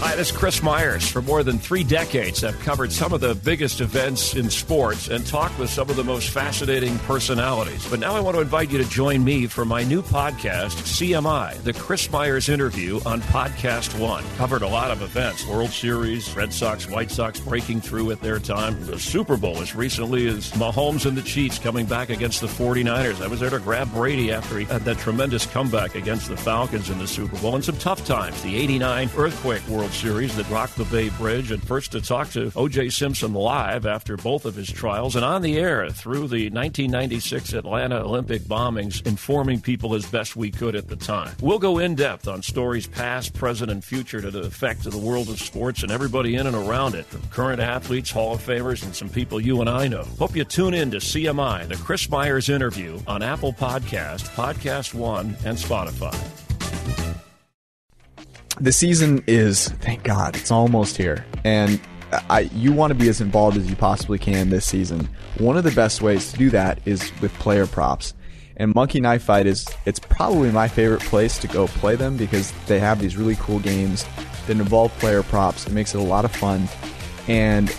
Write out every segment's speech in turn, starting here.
Hi, this is Chris Myers. For more than three decades, I've covered some of the biggest events in sports and talked with some of the most fascinating personalities. But now I want to invite you to join me for my new podcast, CMI, the Chris Myers interview on Podcast One. Covered a lot of events World Series, Red Sox, White Sox breaking through at their time, the Super Bowl as recently as Mahomes and the Chiefs coming back against the 49ers. I was there to grab Brady after he had that tremendous comeback against the Falcons in the Super Bowl and some tough times. The 89 Earthquake World Series that rocked the Bay Bridge, and first to talk to O.J. Simpson live after both of his trials and on the air through the 1996 Atlanta Olympic bombings, informing people as best we could at the time. We'll go in depth on stories past, present, and future to the effect of the world of sports and everybody in and around it, from current athletes, Hall of Famers, and some people you and I know. Hope you tune in to CMI, the Chris Myers interview on Apple Podcast, Podcast One, and Spotify the season is thank God it's almost here, and I you want to be as involved as you possibly can this season. One of the best ways to do that is with player props. And Monkey Knife Fight is it's probably my favorite place to go play them because they have these really cool games that involve player props. It makes it a lot of fun. And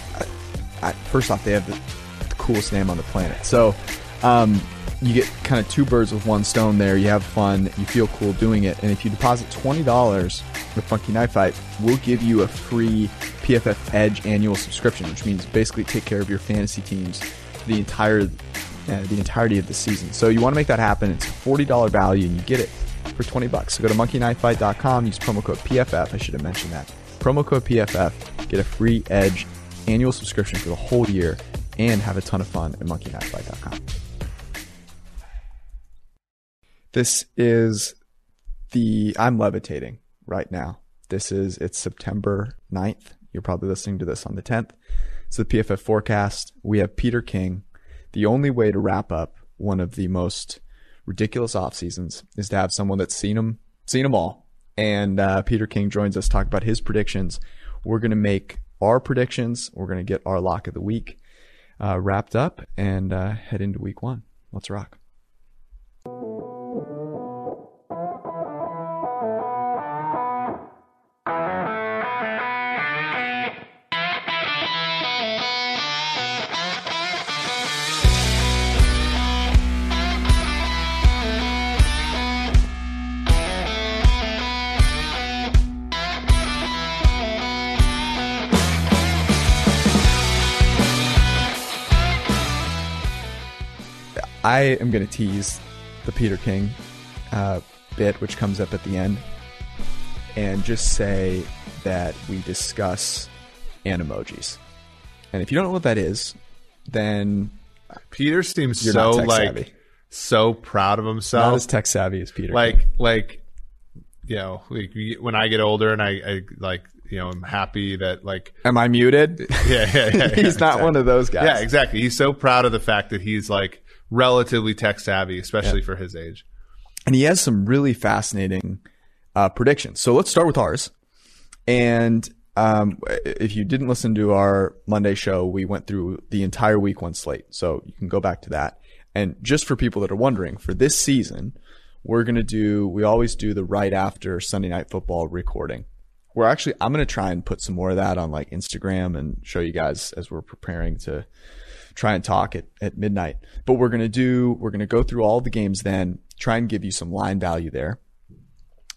I, I, first off, they have the, the, coolest name on the planet. So um, you get kind of two birds with one stone there. You have fun, you feel cool doing it, and if you deposit twenty dollars with Monkey Knife Fight, we'll give you a free PFF Edge annual subscription, which means basically take care of your fantasy teams the entire uh, the entirety of the season. So you want to make that happen. It's a forty dollar value, and you get it for twenty bucks. So go to monkeyknifefight.com, use promo code PFF. I should have mentioned that. Promo code PFF, get a free Edge annual subscription for the whole year, and have a ton of fun at monkeyknifefight.com. This is the I'm levitating right now. This is it's September 9th. You're probably listening to this on the 10th. It's the PFF forecast. We have Peter King. The only way to wrap up one of the most ridiculous off seasons is to have someone that's seen them, seen them all. And uh, Peter King joins us talk about his predictions. We're going to make our predictions. We're going to get our lock of the week uh, wrapped up and uh, head into week one. Let's rock. I am going to tease the Peter King uh, bit, which comes up at the end, and just say that we discuss Animojis. And if you don't know what that is, then Peter seems so like savvy. so proud of himself. Not as tech savvy as Peter. Like King. like you know, like when I get older and I, I like you know, I'm happy that like. Am I muted? Yeah, yeah, yeah. he's yeah, not exactly. one of those guys. Yeah, exactly. He's so proud of the fact that he's like relatively tech savvy, especially yeah. for his age. And he has some really fascinating uh, predictions. So let's start with ours. And um, if you didn't listen to our Monday show, we went through the entire week one slate. So you can go back to that. And just for people that are wondering, for this season, we're going to do, we always do the right after Sunday night football recording. We're actually, I'm going to try and put some more of that on like Instagram and show you guys as we're preparing to try and talk at, at midnight. But we're going to do, we're going to go through all the games then, try and give you some line value there.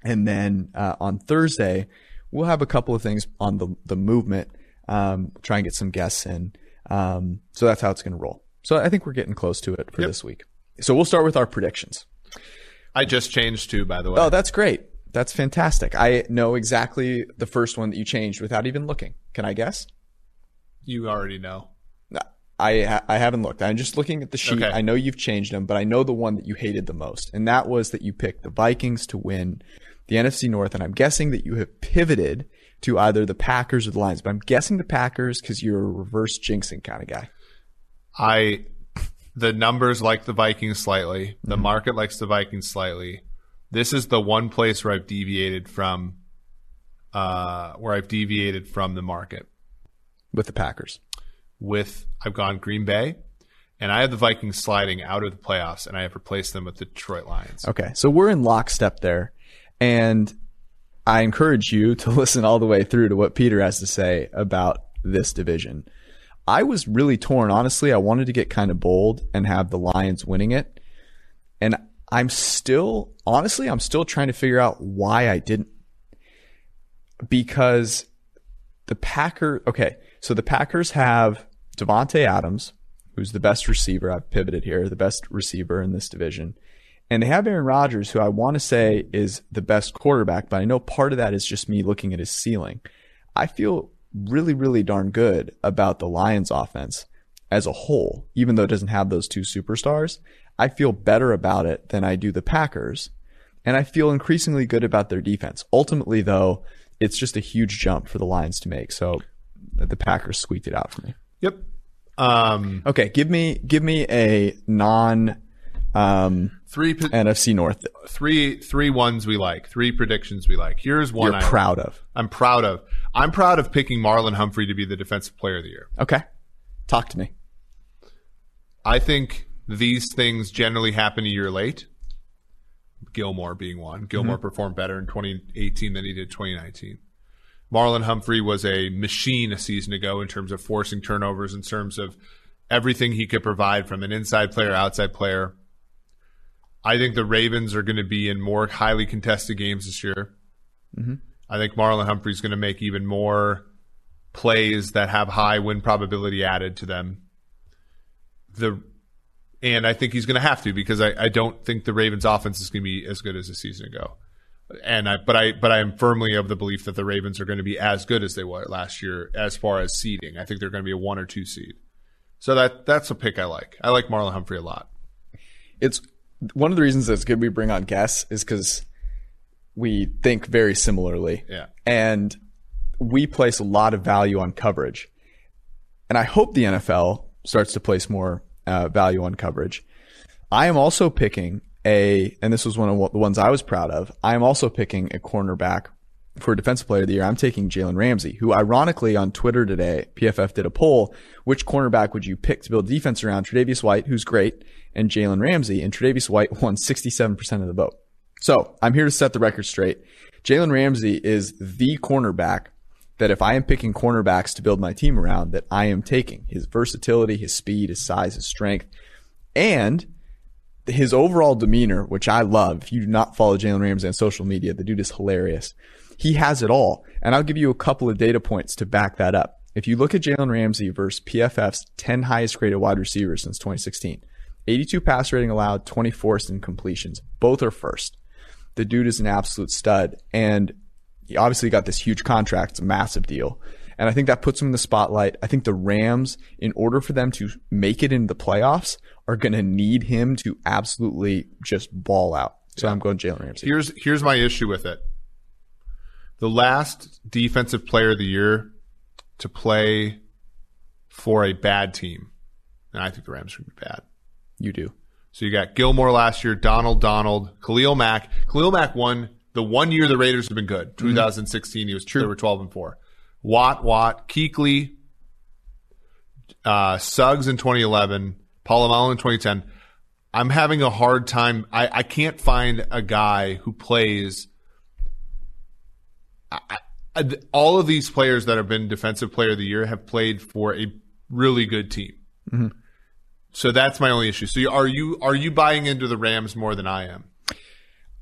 And then uh, on Thursday, we'll have a couple of things on the, the movement, um, try and get some guests in. Um, so that's how it's going to roll. So I think we're getting close to it for yep. this week. So we'll start with our predictions. I just changed too, by the way. Oh, that's great. That's fantastic. I know exactly the first one that you changed without even looking. Can I guess? You already know. I I haven't looked. I'm just looking at the sheet. Okay. I know you've changed them, but I know the one that you hated the most, and that was that you picked the Vikings to win the NFC North, and I'm guessing that you have pivoted to either the Packers or the Lions, but I'm guessing the Packers because you're a reverse jinxing kind of guy. I the numbers like the Vikings slightly. The mm-hmm. market likes the Vikings slightly. This is the one place where I've deviated from uh, where I've deviated from the market with the Packers. With I've gone Green Bay, and I have the Vikings sliding out of the playoffs, and I have replaced them with the Detroit Lions. Okay, so we're in lockstep there, and I encourage you to listen all the way through to what Peter has to say about this division. I was really torn, honestly. I wanted to get kind of bold and have the Lions winning it, and I'm still, honestly, I'm still trying to figure out why I didn't. Because the Packer, okay, so the Packers have Davante Adams, who's the best receiver. I've pivoted here, the best receiver in this division. And they have Aaron Rodgers, who I want to say is the best quarterback, but I know part of that is just me looking at his ceiling. I feel really, really darn good about the Lions offense as a whole, even though it doesn't have those two superstars. I feel better about it than I do the Packers. And I feel increasingly good about their defense. Ultimately, though, it's just a huge jump for the Lions to make. So the Packers squeaked it out for me. Yep. Um, okay, give me give me a non um, three NFC North. Three three ones we like. Three predictions we like. Here's one You're I proud of. I'm proud of. I'm proud of picking Marlon Humphrey to be the defensive player of the year. Okay. Talk to me. I think these things generally happen a year late. Gilmore being one. Gilmore mm-hmm. performed better in 2018 than he did 2019. Marlon Humphrey was a machine a season ago in terms of forcing turnovers, in terms of everything he could provide from an inside player, outside player. I think the Ravens are going to be in more highly contested games this year. Mm-hmm. I think Marlon Humphrey is going to make even more plays that have high win probability added to them. The and I think he's going to have to because I, I don't think the Ravens' offense is going to be as good as a season ago. And I, but I, but I am firmly of the belief that the Ravens are going to be as good as they were last year as far as seeding. I think they're going to be a one or two seed. So that that's a pick I like. I like Marlon Humphrey a lot. It's one of the reasons it's good we bring on guests is because we think very similarly. Yeah. And we place a lot of value on coverage. And I hope the NFL starts to place more uh, value on coverage. I am also picking a, and this was one of the ones I was proud of. I am also picking a cornerback for defensive player of the year. I'm taking Jalen Ramsey, who ironically on Twitter today, PFF did a poll. Which cornerback would you pick to build defense around? Tre'Davious White, who's great, and Jalen Ramsey. And Tre'Davious White won 67% of the vote. So I'm here to set the record straight. Jalen Ramsey is the cornerback that if I am picking cornerbacks to build my team around, that I am taking his versatility, his speed, his size, his strength, and his overall demeanor, which I love. If you do not follow Jalen Ramsey on social media, the dude is hilarious. He has it all. And I'll give you a couple of data points to back that up. If you look at Jalen Ramsey versus PFF's 10 highest graded wide receivers since 2016, 82 pass rating allowed, 24th in completions. Both are first. The dude is an absolute stud. And he obviously got this huge contract. It's a massive deal. And I think that puts him in the spotlight. I think the Rams, in order for them to make it in the playoffs, are going to need him to absolutely just ball out. So yeah. I'm going Jalen Ramsey. Here's here's my issue with it. The last defensive player of the year to play for a bad team, and I think the Rams are going to be bad. You do. So you got Gilmore last year, Donald Donald, Khalil Mack. Khalil Mack won the one year the Raiders have been good. Mm-hmm. 2016, he was True. they were 12 and four. Watt, Watt, Kuechly, uh, Suggs in 2011, Polamalu in 2010. I'm having a hard time. I, I can't find a guy who plays. I, I, all of these players that have been defensive player of the year have played for a really good team. Mm-hmm. So that's my only issue. So are you are you buying into the Rams more than I am?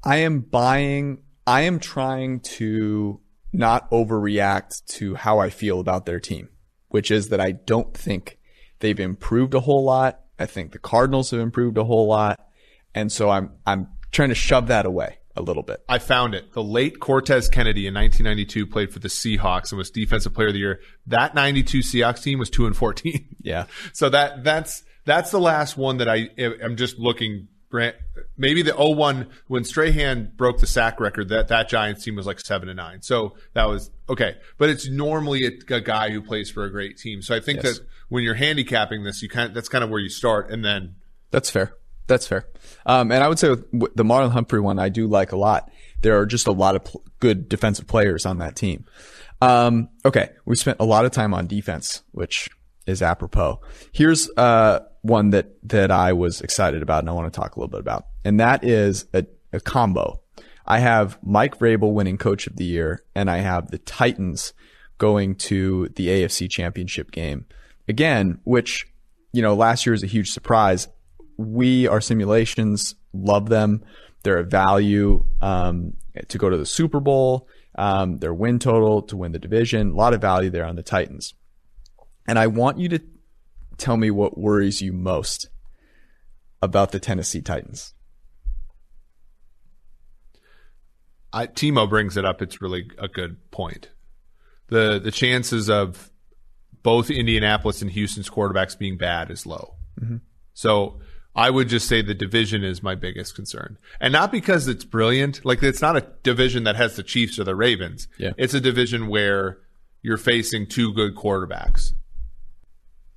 I am buying. I am trying to not overreact to how I feel about their team, which is that I don't think they've improved a whole lot. I think the Cardinals have improved a whole lot. And so I'm, I'm trying to shove that away a little bit. I found it. The late Cortez Kennedy in 1992 played for the Seahawks and was defensive player of the year. That 92 Seahawks team was 2 and 14. Yeah. So that, that's, that's the last one that I am just looking Brand, maybe the 01 when Strahan broke the sack record, that that Giants team was like seven and nine. So that was okay. But it's normally a, a guy who plays for a great team. So I think Yes. that when you're handicapping this, you kind of, that's kind of where you start, and then That's fair. That's fair. Um, and I would say with the Marlon Humphrey one, I do like a lot. There are just a lot of pl- good defensive players on that team. Um, okay. We spent a lot of time on defense, which is apropos. Here's, uh, one that, that I was excited about and I want to talk a little bit about. And that is a, a combo. I have Mike Vrabel winning coach of the year and I have the Titans going to the AFC championship game again, which, you know, last year was a huge surprise. We, our simulations, love them. They're a value um, to go to the Super Bowl. Um, their win total to win the division. A lot of value there on the Titans. And I want you to tell me what worries you most about the Tennessee Titans. I, Timo brings it up. It's really a good point. The the chances of both Indianapolis and Houston's quarterbacks being bad is low. Mm-hmm. So I would just say the division is my biggest concern, and not because it's brilliant. Like it's not a division that has the Chiefs or the Ravens. Yeah. it's a division where you're facing two good quarterbacks.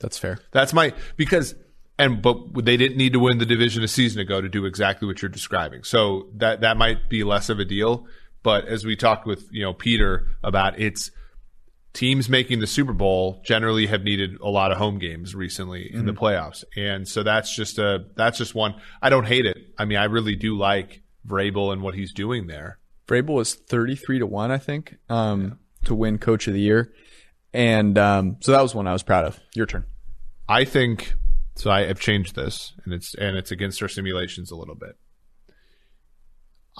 That's fair. That's my because and but they didn't need to win the division a season ago to do exactly what you're describing. So that that might be less of a deal. But as we talked with you know Peter about, it's teams making the Super Bowl generally have needed a lot of home games recently in the playoffs, and so that's just a that's just one. I don't hate it. I mean, I really do like Vrabel and what he's doing there. Vrabel was 33 to 1, I think, um, to win coach of the year. And um, so that was one I was proud of. Your turn. I think so. I have changed this, and it's and it's against our simulations a little bit.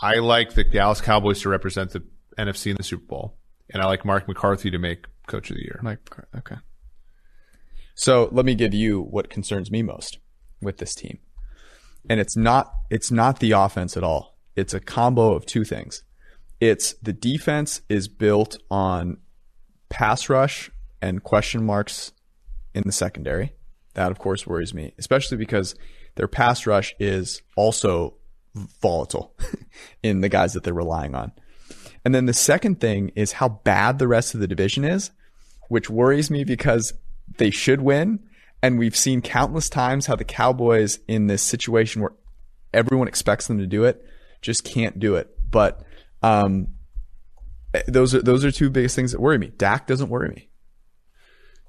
I like the Dallas Cowboys to represent the NFC in the Super Bowl, and I like Mark McCarthy to make Coach of the Year. Mike, okay. So let me give you what concerns me most with this team. And it's not it's not the offense at all. It's a combo of two things. It's the defense is built on pass rush and question marks in the secondary. That of course worries me, especially because their pass rush is also volatile in the guys that they're relying on. And then the second thing is how bad the rest of the division is, which worries me because they should win. And we've seen countless times how the Cowboys in this situation where everyone expects them to do it just can't do it. But um, those are those are two biggest things that worry me. Dak doesn't worry me.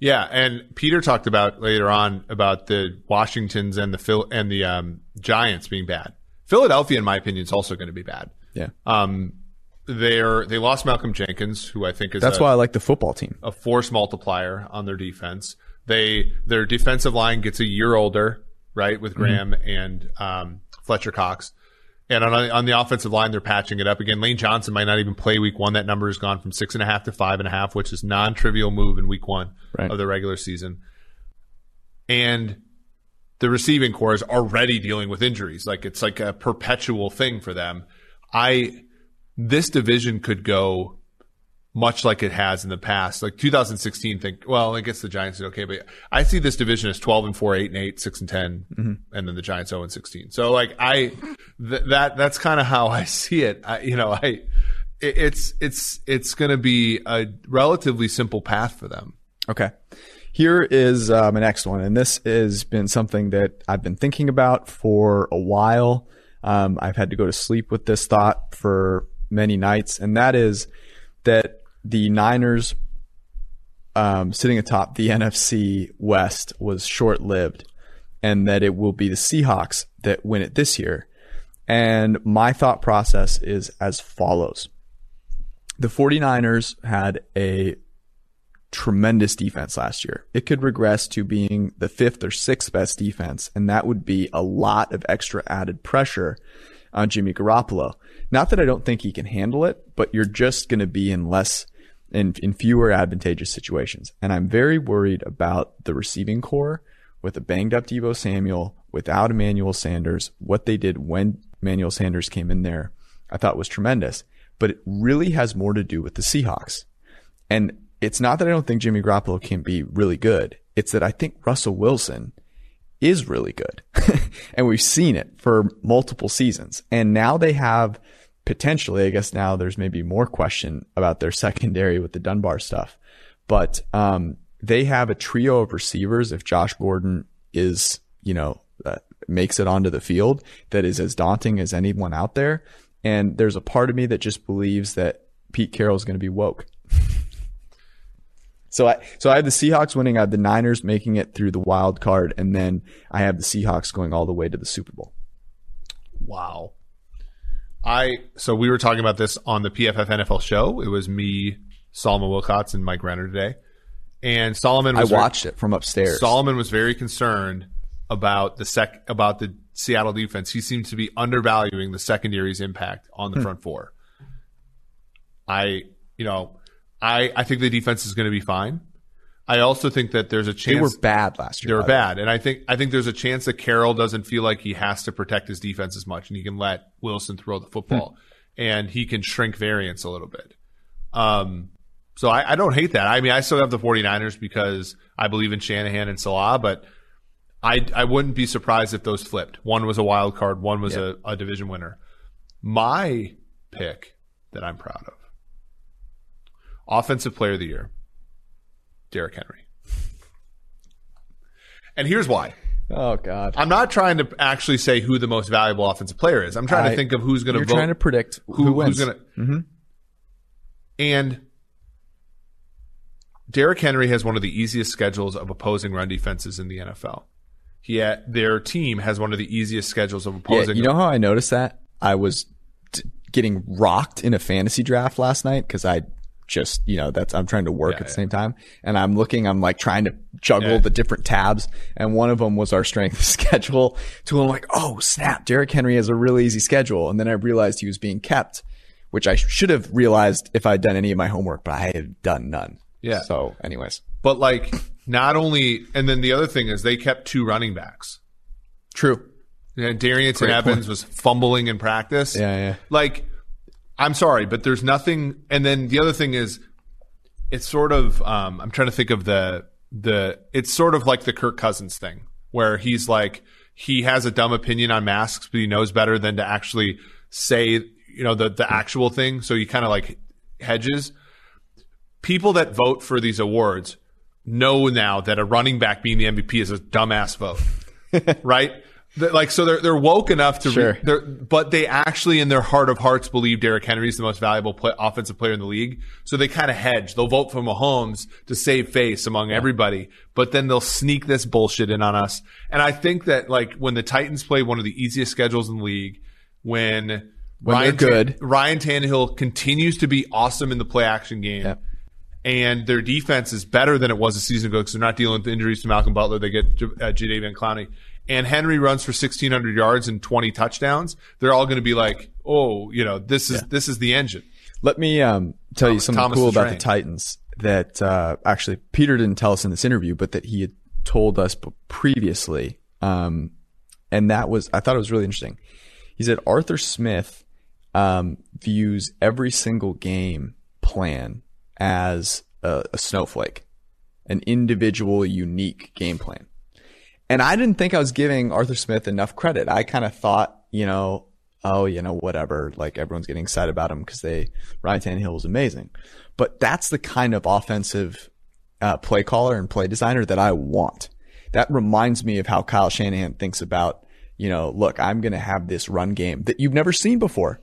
Yeah, and Peter talked about later on about the Washingtons and the Phil and the um, Giants being bad. Philadelphia, in my opinion, is also going to be bad. Yeah, Um, they're they lost Malcolm Jenkins, who I think is that's a, why I like the football team. a force multiplier on their defense. They their defensive line gets a year older, right, with Graham and um, Fletcher Cox. And on, on the offensive line, they're patching it up again. Lane Johnson might not even play week one. That number has gone from six and a half to five and a half, which is non-trivial move in week one Right. of the regular season. And the receiving core is already dealing with injuries. Like it's like a perpetual thing for them. I this division could go much like it has in the past. Like 2016, think well, I guess the Giants did okay, but I see this division as 12 and 4, 8 and 8, 6 and 10, and then the Giants 0 and 16. So like I th- that that's kind of how I see it. I, you know, I it, it's it's it's going to be a relatively simple path for them. Okay. Here is uh, my next one, and this has been something that I've been thinking about for a while. Um, I've had to go to sleep with this thought for many nights, and that is that the Niners um, sitting atop the NFC West was short lived, and that it will be the Seahawks that win it this year. And my thought process is as follows the 49ers had a tremendous defense last year. It could regress to being the fifth or sixth best defense, and that would be a lot of extra added pressure on Jimmy Garoppolo. Not that I don't think he can handle it, but you're just going to be in less in, in fewer advantageous situations. And I'm very worried about the receiving core with a banged up Deebo Samuel, without Emmanuel Sanders. What they did when Emmanuel Sanders came in there, I thought was tremendous. But it really has more to do with the Seahawks. And it's not that I don't think Jimmy Garoppolo can be really good. It's that I think Russell Wilson is really good. and we've seen it for multiple seasons. And now they have potentially, I guess now there's maybe more question about their secondary with the Dunbar stuff. But um, they have a trio of receivers if Josh Gordon is, you know, uh, makes it onto the field that is as daunting as anyone out there. And there's a part of me that just believes that Pete Carroll is going to be woke. so I so I have the Seahawks winning, I have the Niners making it through the wild card, and then I have the Seahawks going all the way to the Super Bowl. Wow. I so we were talking about this on the PFF NFL show. It was me, Solomon Wilcots, and Mike Renner today. And Solomon I watched very, it from upstairs. Solomon was very concerned about the sec about the Seattle defense. He seemed to be undervaluing the secondary's impact on the hmm. front four. I, you know, I I think the defense is going to be fine. I also think that there's a chance they were bad last year. They were bad, and I think I think there's a chance that Carroll doesn't feel like he has to protect his defense as much, and he can let Wilson throw the football, hmm. and he can shrink variance a little bit. Um, so I, I, don't hate that. I mean, I still have the 49ers because I believe in Shanahan and Salah, but I I wouldn't be surprised if those flipped. One was a wild card, one was yep. a, a division winner. My pick that I'm proud of, offensive player of the year, Derrick Henry. And here's why. Oh God! I'm not trying to actually say who the most valuable offensive player is. I'm trying I, to think of who's going to vote. You're trying to predict who, who wins. Who's to? Mm-hmm. And Derrick Henry has one of the easiest schedules of opposing run defenses in the NFL. He had, their team has one of the easiest schedules of opposing. Yeah, you know how I noticed that? I was t- getting rocked in a fantasy draft last night because I just you know that's I'm trying to work yeah, at the yeah. same time, and I'm looking. I'm like trying to juggle yeah. the different tabs, and one of them was our strength schedule. To I'm like, oh snap, Derrick Henry has a really easy schedule, and then I realized he was being kept, which I should have realized if I'd done any of my homework, but I had done none. Yeah. So, anyways. But like, not only, and then the other thing is they kept two running backs. True. And Darrynton Evans was fumbling in practice. Yeah, yeah. Like, I'm sorry, but there's nothing. And then the other thing is, it's sort of. Um, I'm trying to think of the the. It's sort of like the Kirk Cousins thing, where he's like he has a dumb opinion on masks, but he knows better than to actually say you know the the actual thing. So he kind of like hedges people that vote for these awards know now that a running back being the MVP is a dumbass vote, right? Like so they're they're woke enough to sure. re- but they actually in their heart of hearts believe Derrick Henry is the most valuable play, offensive player in the league. So they kind of hedge. They'll vote for Mahomes to save face among yeah. everybody, but then they'll sneak this bullshit in on us. And I think that like when the Titans play one of the easiest schedules in the league, when, when Ryan good, Ryan Tannehill continues to be awesome in the play action game. Yeah and their defense is better than it was a season ago because they're not dealing with injuries to Malcolm Butler. They get uh, Jadeveon Clowney. And Henry runs for 1,600 yards and 20 touchdowns. They're all going to be like, oh, you know, this is yeah. this is the engine. Let me um, tell Thomas, you something Thomas cool the about the Titans that uh, actually Peter didn't tell us in this interview, but that he had told us previously. Um, and that was, I thought it was really interesting. He said Arthur Smith um, views every single game plan as a, a snowflake, an individual, unique game plan. And I didn't think I was giving Arthur Smith enough credit. I kind of thought, you know, oh, you know, whatever. Like everyone's getting excited about him because they Ryan Tannehill was amazing. But that's the kind of offensive uh, play caller and play designer that I want. That reminds me of how Kyle Shanahan thinks about, you know, look, I'm going to have this run game that you've never seen before.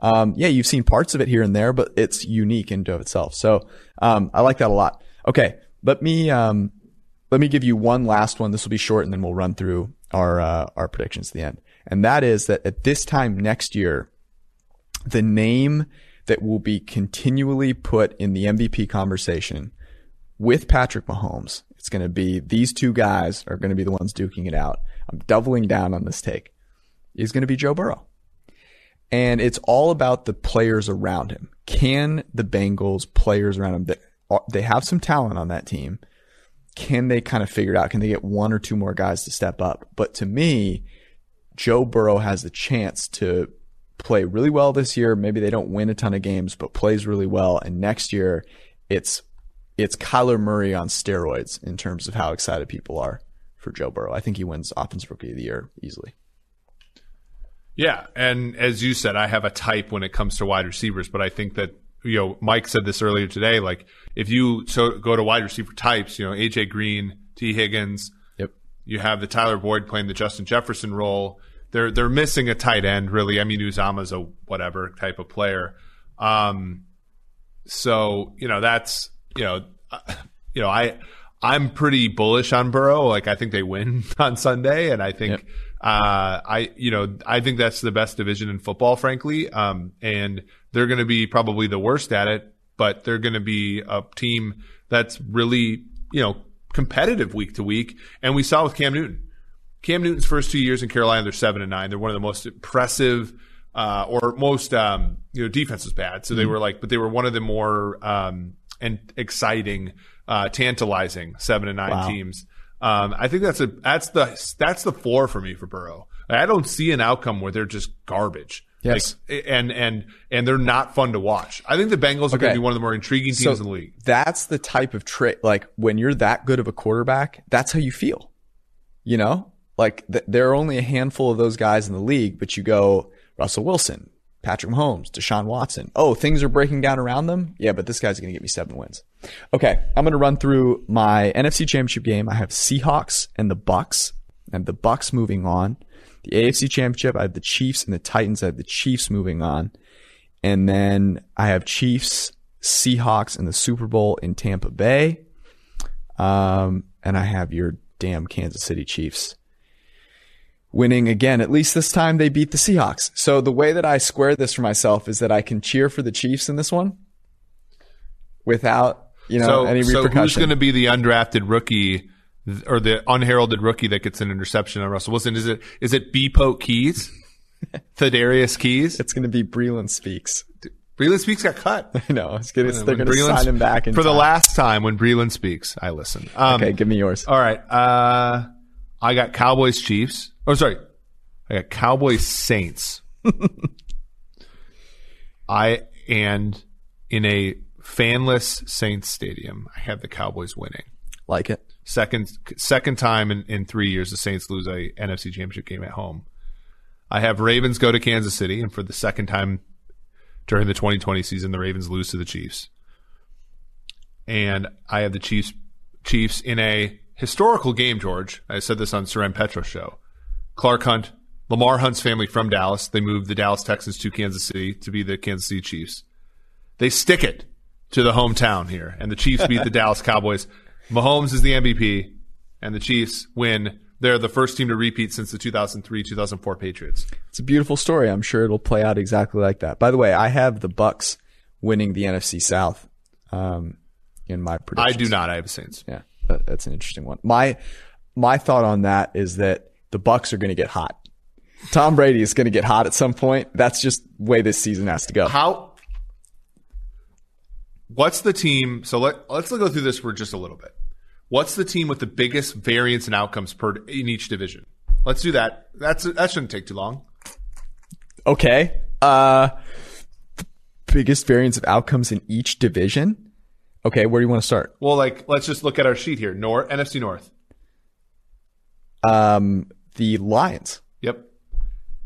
Um, yeah, you've seen parts of it here and there, but it's unique into of itself. So um, I like that a lot. Okay, let me um, let me give you one last one. This will be short, and then we'll run through our uh, our predictions at the end. And that is that at this time next year, the name that will be continually put in the MVP conversation with Patrick Mahomes, it's going to be these two guys are going to be the ones duking it out. I'm doubling down on this take. Is going to be Joe Burrow. And it's all about the players around him. Can the Bengals players around him that they have some talent on that team? Can they kind of figure it out? Can they get one or two more guys to step up? But to me, Joe Burrow has the chance to play really well this year. Maybe they don't win a ton of games, but plays really well. And next year, it's it's Kyler Murray on steroids in terms of how excited people are for Joe Burrow. I think he wins Offensive Rookie of the Year easily. Yeah, and as you said, I have a type when it comes to wide receivers, but I think that you know Mike said this earlier today. Like if you so go to wide receiver types, you know AJ Green, Tee Higgins. Yep. You have the Tyler Boyd playing the Justin Jefferson role. They're they're missing a tight end really. I mean Uzomah's a whatever type of player. Um, so you know that's you know uh, you know I I'm pretty bullish on Burrow. Like I think they win on Sunday, and I think. Yep uh, I, you know, I think that's the best division in football, frankly. Um, and they're going to be probably the worst at it, but they're going to be a team that's really, you know, competitive week to week. And we saw with Cam Newton. Cam Newton's first two years in Carolina, they're seven and nine. They're one of the most impressive, uh, or most, um, you know, defense was bad. So mm-hmm. they were like, but they were one of the more, um, and exciting, uh, tantalizing seven and nine wow. teams. Um, I think that's a that's the that's the floor for me for Burrow. I don't see an outcome where they're just garbage. Yes, like, and and and they're not fun to watch. I think the Bengals are going to be one of the more intriguing teams so in the league. That's the type of trick. Like when you're that good of a quarterback, that's how you feel. You know, like th- there are only a handful of those guys in the league, but you go Russell Wilson, Patrick Mahomes, Deshaun Watson. Oh, things are breaking down around them. Yeah, but this guy's going to get me seven wins. Okay, I'm going to run through my NFC Championship game. I have Seahawks and the Bucks, and the Bucks moving on. The AFC Championship, I have the Chiefs and the Titans. I have the Chiefs moving on, and then I have Chiefs, Seahawks, and the Super Bowl in Tampa Bay. Um, and I have your damn Kansas City Chiefs winning again. At least this time they beat the Seahawks. So the way that I square this for myself is that I can cheer for the Chiefs in this one without you know so, any repercussion. So who's going to be the undrafted rookie or the unheralded rookie that gets an interception on Russell Wilson? Is it is it BoPete Keyes? Thakarius Keyes? It's going to be Breeland Speaks. Breeland Speaks got cut. I know. It's. It's, they're going to sign him back for time. the last time when Breeland speaks. I listen. Um, okay, give me yours. All right. Uh, I got Cowboys Chiefs. Oh, sorry. I got Cowboys Saints. I and in a fanless Saints stadium, I have the Cowboys winning. Like it. Second second time in, in three years the Saints lose a NFC championship game at home. I have Ravens go to Kansas City, and for the second time during the 2020 season, the Ravens lose to the Chiefs. And I have the Chiefs Chiefs in a historical game, George. I said this on Soren Petro's show. Clark Hunt, Lamar Hunt's family from Dallas. They moved the Dallas Texans to Kansas City to be the Kansas City Chiefs. They stick it to the hometown here, and the Chiefs beat the Dallas Cowboys. Mahomes is the MVP, and the Chiefs win. They're the first team to repeat since the 2003 2004 Patriots. It's a beautiful story. I'm sure it'll play out exactly like that. By the way, I have the Bucks winning the NFC South um, in my prediction. I do not. I have the Saints. Yeah, that, that's an interesting one. My my thought on that is that the Bucks are going to get hot. Tom Brady is going to get hot at some point. That's just the way this season has to go. How? What's the team? So let let's go through this for just a little bit. What's the team with the biggest variance in outcomes per in each division? Let's do that. That's that shouldn't take too long. Okay. Uh, biggest variance of outcomes in each division. Okay, where do you want to start? Well, like let's just look at our sheet here. North NFC North. Um, the Lions. Yep.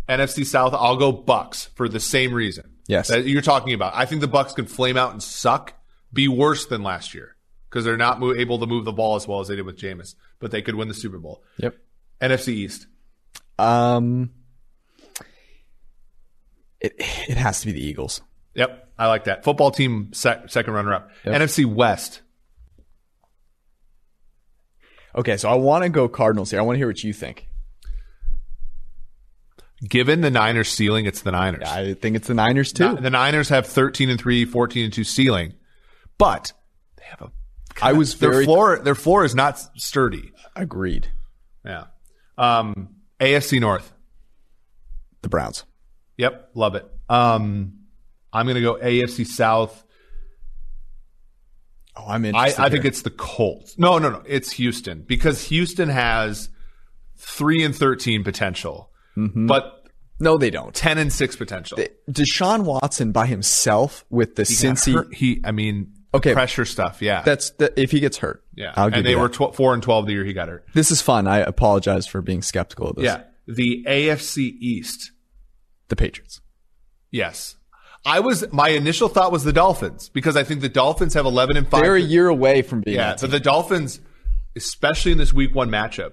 NFC South, I'll go Bucks for the same reason. Yes. That you're talking about. I think the Bucks can flame out and suck, be worse than last year because they're not mo- able to move the ball as well as they did with Jameis, but they could win the Super Bowl. Yep. NFC East. Um, it it has to be the Eagles. Yep, I like that. Football team sec- second runner up. Yep. NFC West. Okay, so I want to go Cardinals here. I want to hear what you think. Given the Niners ceiling, it's the Niners. Yeah, I think it's the Niners too. The Niners have 13 and 3, 14 and 2 ceiling. But they have a I was their very floor their floor is not sturdy. Agreed. Yeah. Um AFC North. The Browns. Yep, love it. Um I'm going to go AFC South. Oh, I'm interested. I, I think it's the Colts. No, no, no. It's Houston because Houston has three and thirteen potential, mm-hmm. but no, they don't. Ten and six potential. The, Deshaun Watson by himself with the he Cincy. He, I mean, Okay, pressure stuff. Yeah, that's the, if he gets hurt. yeah. I'll and they were tw- four and twelve the year he got hurt. This is fun. I apologize for being skeptical of this. Yeah, the AFC East. the Patriots. Yes, I was. My initial thought was the Dolphins because I think the Dolphins have eleven and 5 They're a year away from being. Yeah, that but the Dolphins, especially in this Week One matchup,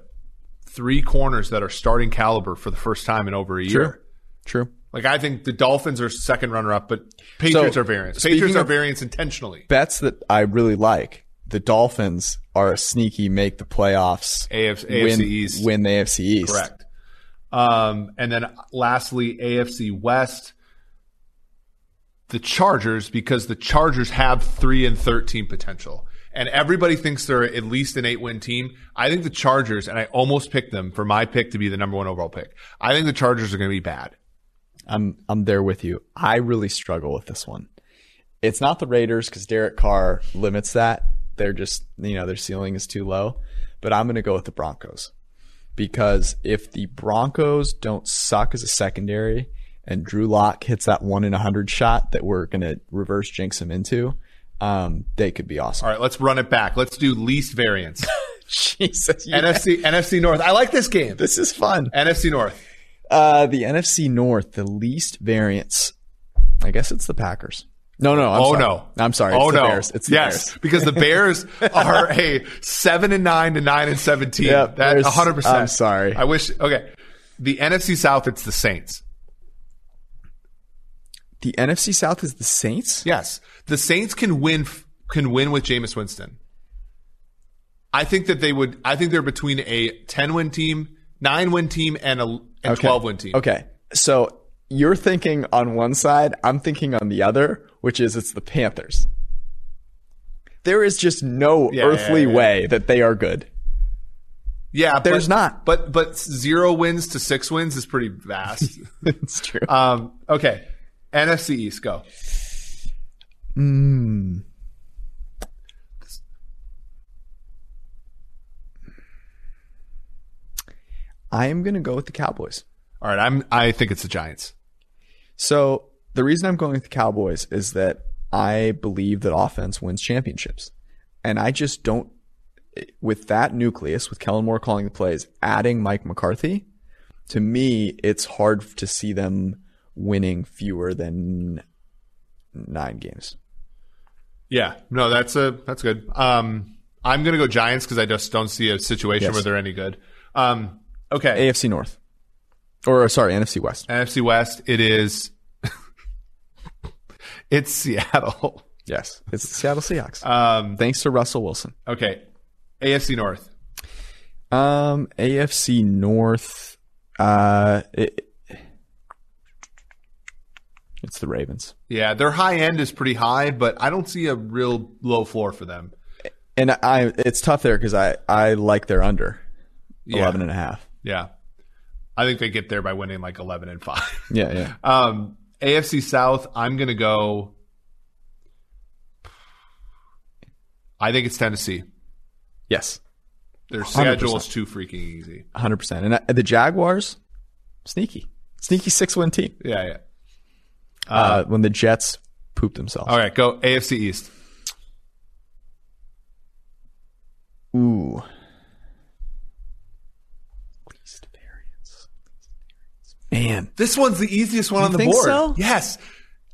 three corners that are starting caliber for the first time in over a year. True. True. Like I think the Dolphins are second runner up, but Patriots So, are variants. Patriots are variants intentionally. Bets that I really like. The Dolphins are a sneaky make the playoffs. AFC, win, AFC East. win the AFC East. Correct. Um, and then lastly, AFC West, the Chargers, because the Chargers have three and thirteen potential, and everybody thinks they're at least an eight win team. I think the Chargers, and I almost picked them for my pick to be the number one overall pick. I think the Chargers are going to be bad. I'm I'm there with you. I really struggle with this one. It's not the Raiders because Derek Carr limits that. They're just you know their ceiling is too low. But I'm going to go with the Broncos because if the Broncos don't suck as a secondary and Drew Lock hits that one in a hundred shot that we're going to reverse jinx him into, um, they could be awesome. All right, let's run it back. Let's do least variance. Jesus, you- NFC NFC North. I like this game. this is fun. NFC North. Uh, the NFC North, the least variance. I guess it's the Packers. No, no. I'm oh sorry. no! I'm sorry. It's oh the no! Bears. It's the yes, Bears. because the Bears are a seven and nine to nine and seventeen. Yep, That's hundred percent. I'm sorry. I wish. Okay, the NFC South. It's the Saints. The NFC South is the Saints. Yes, the Saints can win. Can win with Jameis Winston. I think that they would. I think they're between a ten win team, nine win team, and a and Okay. twelve win team. Okay, so you're thinking on one side, I'm thinking on the other, which is it's the Panthers. There is just no Yeah, earthly yeah, yeah. way that they are good. Yeah, There's but, not. But but zero wins to six wins is pretty vast. it's true. um. Okay, NFC East. Go. Mm. I am going to go with the Cowboys. All right. I'm. I think it's the Giants. So the reason I'm going with the Cowboys is that I believe that offense wins championships. And I just don't, with that nucleus, with Kellen Moore calling the plays, adding Mike McCarthy, to me, it's hard to see them winning fewer than nine games. Yeah, no, that's a that's good. Um, I'm gonna go Giants because I just don't see a situation Yes. where they're any good. Um, okay, AFC North. Or, sorry, NFC West. NFC West. It is. it's Seattle. Yes. It's the Seattle Seahawks. Um, Thanks to Russell Wilson. okay, AFC North. Um, AFC North. Uh, it, it's the Ravens. Yeah, their high end is pretty high, but I don't see a real low floor for them. And I, it's tough there because I, I like their under Yeah. 11 and a half. Yeah, I think they get there by winning like 11 and five. Yeah, yeah. Um, AFC South. I'm gonna go. I think it's Tennessee. Yes, Their schedule 100%. is too freaking easy. 100%. And uh, the Jaguars, sneaky. Sneaky six win team. Yeah, yeah. Uh, when the Jets pooped themselves. All right, go AFC East. Ooh. Least variance. Man. This one's the easiest one on the think board. so? Yes.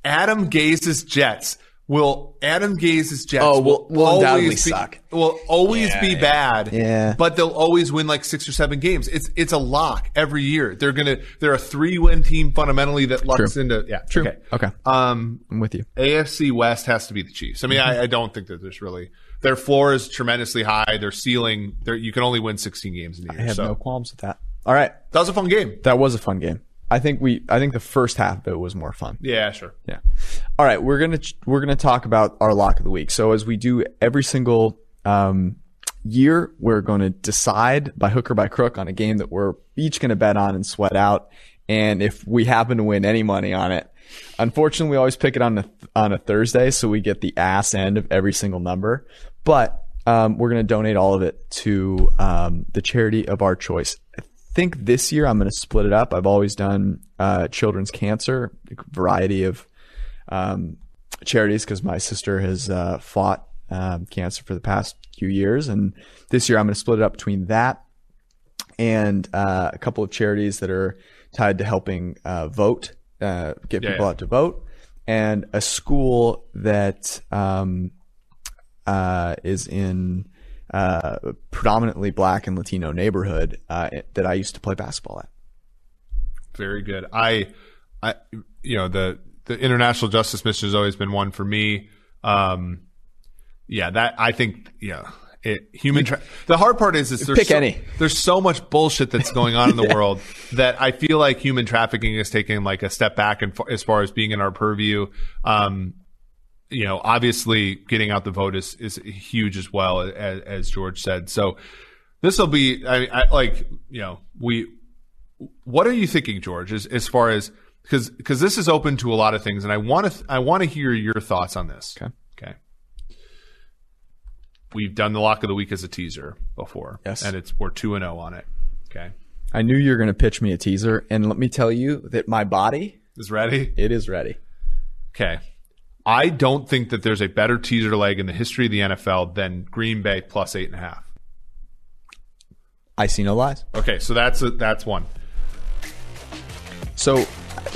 Adam Gase's Jets will Adam Gase's Jets Oh, will, will- will always undoubtedly be, suck. Will always be bad. Yeah. But they'll always win like six or seven games. It's it's a lock every year. They're gonna they're a three win team fundamentally that locks True. into yeah. True. Okay. Okay. Um I'm with you. AFC West has to be the Chiefs. I mean, Mm-hmm. I, I don't think that there's really their floor is tremendously high. Their ceiling, their, you can only win 16 games in a I year. I have So no qualms with that. All right. that was a fun game. That was a fun game. I think we, I think the first half of it was more fun. Yeah, sure. Yeah. All right, we're gonna we're gonna talk about our lock of the week. So as we do every single um, year, we're going to decide by hook or by crook on a game that we're each going to bet on and sweat out. And if we happen to win any money on it, unfortunately, we always pick it on a on a Thursday, so we get the ass end of every single number. But um, we're going to donate all of it to um, the charity of our choice. I think this year I'm going to split it up. I've always done uh, children's cancer, variety of um, charities because my sister has uh, fought um, cancer for the past few years, and this year I'm going to split it up between that and uh, a couple of charities that are tied to helping uh, vote, uh, get Yeah, people yeah. out to vote, and a school that um, uh, is in uh, predominantly black and Latino neighborhood uh, that I used to play basketball at. Very good. I, I, you know, the the international justice mission has always been one for me. Um, yeah, that I think, yeah, it, human. Tra- the hard part is, is there's Pick so, any. There's so much bullshit that's going on in the world that I feel like human trafficking is taking like a step back and as far as being in our purview. Um, you know, obviously getting out the vote is, is huge as well, as, as George said. So this will be, I, I like, you know, we, what are you thinking, George, as, as far as, because, because this is open to a lot of things and I want to, I want to hear your thoughts on this. Okay. Okay. We've done the lock of the week as a teaser before. Yes. And it's, we're 2 and 0 on it. Okay. I knew you were going to pitch me a teaser, and let me tell you that my body, Is ready? it is ready. Okay. I don't think that there's a better teaser leg in the history of the NFL than Green Bay plus eight and a half. I see no lies. Okay, so that's a, that's one. So,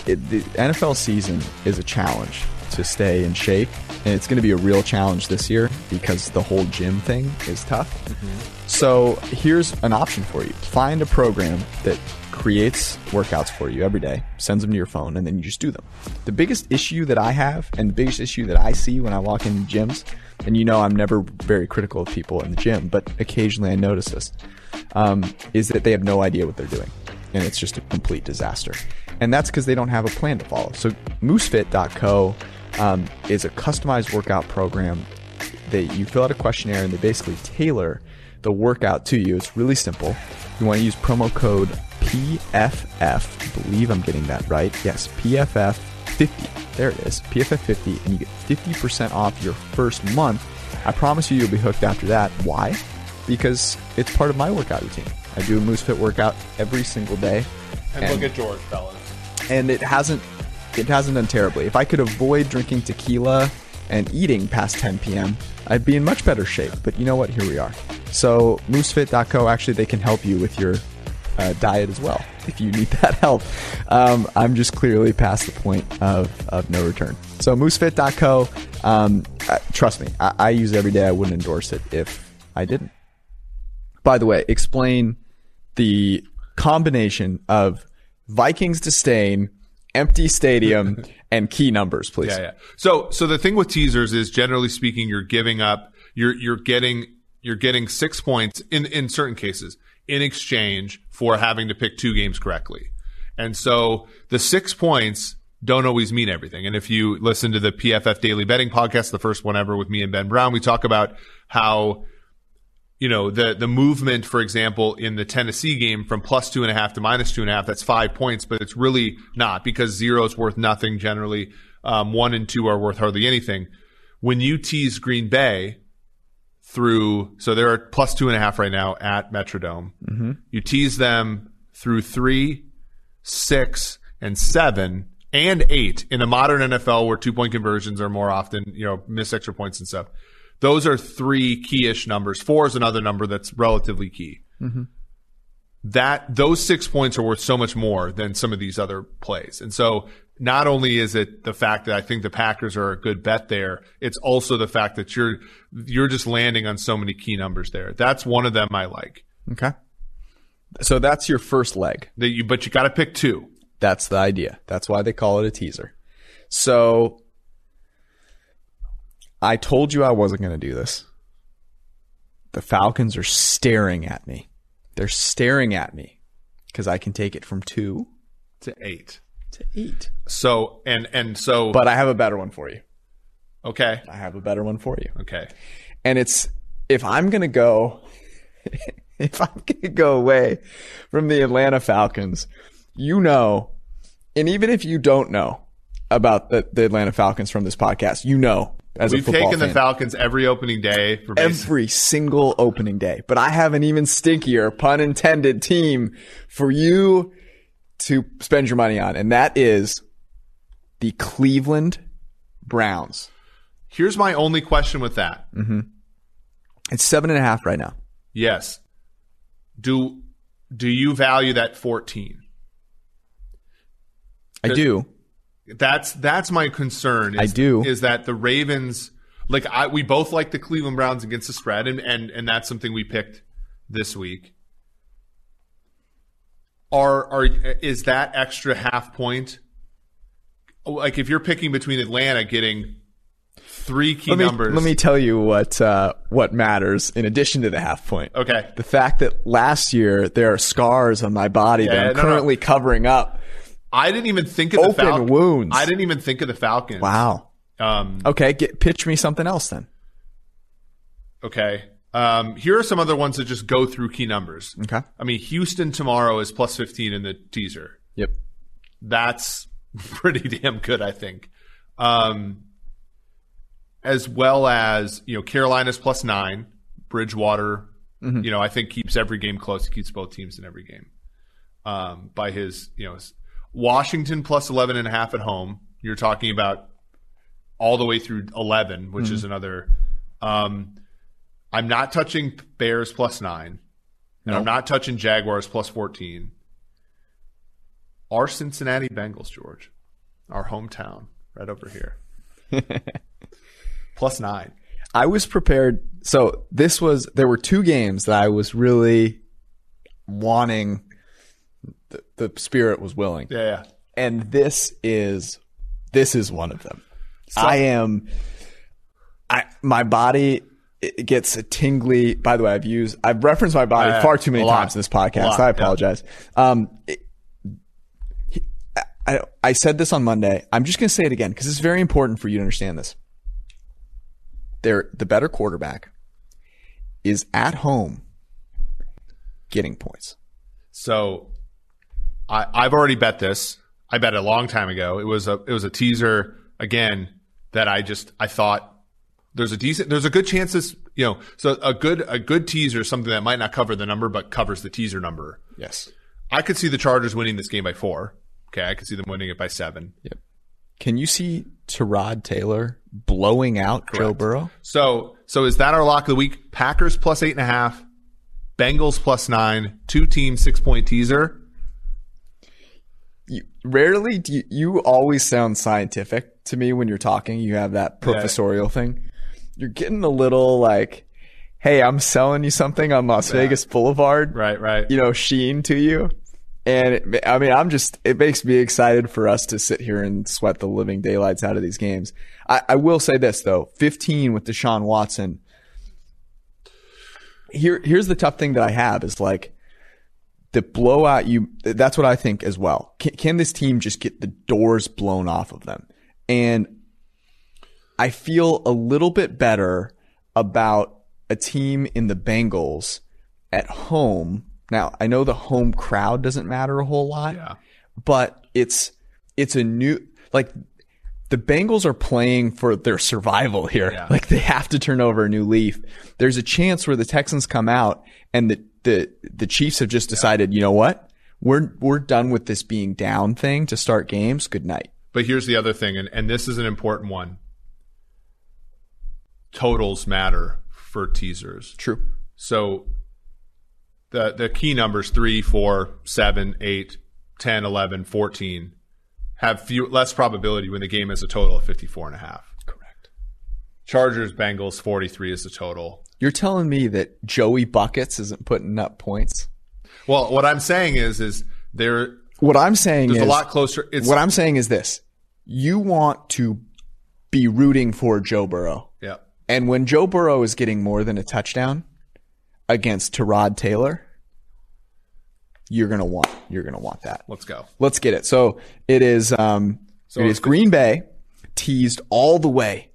it, the NFL season is a challenge to stay in shape, and it's going to be a real challenge this year because the whole gym thing is tough. Mm-hmm. So, here's an option for you find a program that creates workouts for you every day, sends them to your phone, and then you just do them. The biggest issue that I have, and the biggest issue that I see when I walk in gyms, and you know I'm never very critical of people in the gym, but occasionally I notice this, um, is that they have no idea what they're doing. And it's just a complete disaster. And that's because they don't have a plan to follow. So, moosefit.co um, is a customized workout program that you fill out a questionnaire and they basically tailor the workout to you. It's really simple. You want to use promo code PFF. I believe I'm getting that right. Yes, PFF50. There it is. PFF50 and you get 50% off your first month. I promise you you'll be hooked after that. Why? Because it's part of my workout routine. I do a Moose Fit workout every single day. And, look at George, fellas. and it hasn't it hasn't done terribly. If I could avoid drinking tequila and eating past 10 p.m., I'd be in much better shape. But you know what? Here we are. So moosefit.co actually they can help you with your uh, diet as well if you need that help. Um, I'm just clearly past the point of, of no return. So moosefit.co, um, uh, trust me, I, I use it every day. I wouldn't endorse it if I didn't. By the way, explain the combination of Vikings disdain, empty stadium, and key numbers, please. Yeah, yeah. So, so the thing with teasers is, generally speaking, you're giving up. You're you're getting you're getting six points in in certain cases in exchange for having to pick two games correctly, and so the six points don't always mean everything. And if you listen to the PFF Daily Betting podcast, the first one ever with me and Ben Brown, we talk about how you know, the, the movement, for example, in the Tennessee game from plus two and a half to minus two and a half, that's five points, but it's really not because zero is worth nothing generally. Um, one and two are worth hardly anything. When you tease Green Bay through, so they're at plus two and a half right now at Metrodome. Mm-hmm. You tease them through three, six, and seven and eight in the modern NFL where two point conversions are more often, you know, miss extra points and stuff. Those are three key-ish numbers. Four is another number that's relatively key. That those six points are worth so much more than some of these other plays. And so not only is it the fact that I think the Packers are a good bet there, it's also the fact that you're you're just landing on so many key numbers there. That's one of them I like. Okay. So that's your first leg. That you, but you got to pick two. That's the idea. That's why they call it a teaser. So I told you I wasn't going to do this. The Falcons are staring at me. They're staring at me because I can take it from two to eight. to eight. So and and so But I have a better one for you. okay. I have a better one for you. Okay. And it's if I'm going to go, if I'm going to go away from the Atlanta Falcons, you know, and even if you don't know about the, the Atlanta Falcons from this podcast, you know, as We've taken the Falcons every opening day every single opening day. But I have an even stinkier, pun intended, team for you to spend your money on, and that is the Cleveland Browns. Here's my only question with that. Mm-hmm. It's seven and a half right now. Yes. Do do you value that 14? I do. That's that's my concern. Is, I do. Is that the Ravens like I we both like the Cleveland Browns against the spread and and and that's something we picked this week. Are are is that extra half point like if you're picking between Atlanta getting three key Let me, numbers let me tell you what uh, what matters in addition to the half point. Okay. The fact that last year there are scars on my body that I'm no, no. currently covering up. I didn't even think of the Open Falcons. wounds. I didn't even think of the Falcons. Wow. Um, Okay, get pitch me something else then. okay. Um, here are some other ones that just go through key numbers. Okay. I mean, Houston tomorrow is plus 15 in the teaser. Yep. That's pretty damn good, I think. Um, as well as, you know, Carolina's plus nine, Bridgewater, you know, I think keeps every game close. He keeps both teams in every game. Um, by his, you know, his- Washington plus 11 and a half at home. You're talking about all the way through 11, which is another, um, I'm not touching Bears plus nine. And I'm not touching Jaguars plus 14. Our Cincinnati Bengals, George, our hometown, right over here. plus nine. I was prepared. So this was there were two games that I was really wanting. The, the spirit was willing, Yeah, yeah. and this is this is one of them. I am. I my body it gets a tingly. By the way, I've used I've referenced my body Yeah, far too many times in this podcast. lot, I yeah. apologize. Um, it- I, I said this on Monday. I'm just going to say it again because it's very important for you to understand this. They're the better quarterback is at home getting points. So I, I've already bet this. I bet a long time ago. It was a it was a teaser again that I just I thought there's a decent there's a good chance this you know so a good a good teaser something that might not cover the number but covers the teaser number. Yes. I could see the Chargers winning this game by four. Okay, I could see them winning it by seven. Yep. Can you see Tyrod Taylor blowing out Joe Burrow? So so is that our lock of the week? Packers plus eight and a half, Bengals plus nine, two team six point teaser. Rarely do you, you always sound scientific to me when you're talking. You have that professorial thing. You're getting a little like, hey, I'm selling you something on Las Vegas Boulevard. Right, right. you know, sheen to you. And it, I mean, I'm just, it makes me excited for us to sit here and sweat the living daylights out of these games. I, I will say this though 15 with Deshaun Watson. Here, here's the tough thing that I have is like the blowout. You, that's what I think as well. Can, can this team just get the doors blown off of them? And I feel a little bit better about a team in the Bengals at home. Now, I know the home crowd doesn't matter a whole lot, Yeah. but it's it's a new like the Bengals are playing for their survival here. Yeah. Like they have to turn over a new leaf. There's a chance where the Texans come out and the the the Chiefs have just decided, you know what? We're we're done with this being down thing to start games. Good night. But here's the other thing, and, and this is an important one. Totals matter for teasers. True. So the the key numbers 3, 4, 7, 8, 10, 11, 14 have few, less probability when the game has a total of 54 and a half. Chargers Bengals 43 is the total. You're telling me that Joey Buckets isn't putting up points? Well, what I'm saying is is there What I'm saying is a lot closer it's what I'm saying is this. You want to be rooting for Joe Burrow. yeah. And when Joe Burrow is getting more than a touchdown against Tyrod Taylor, you're gonna want you're gonna want that. Let's go. Let's get it. So it is um So it is Green Bay teased all the way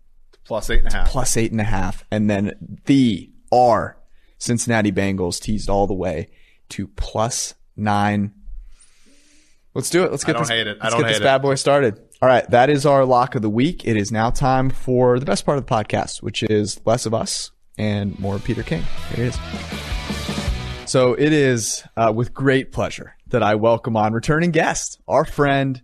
Plus eight and a half. plus eight and a half, and then the R Cincinnati Bengals teased all the way to plus nine. Let's do it. Let's get don't this. hate it. I Let's don't get this bad it. boy started. All right, that is our lock of the week. It is now time for the best part of the podcast, which is less of us and more Peter King. Here it is. So it is uh, with great pleasure that I welcome on returning guest, our friend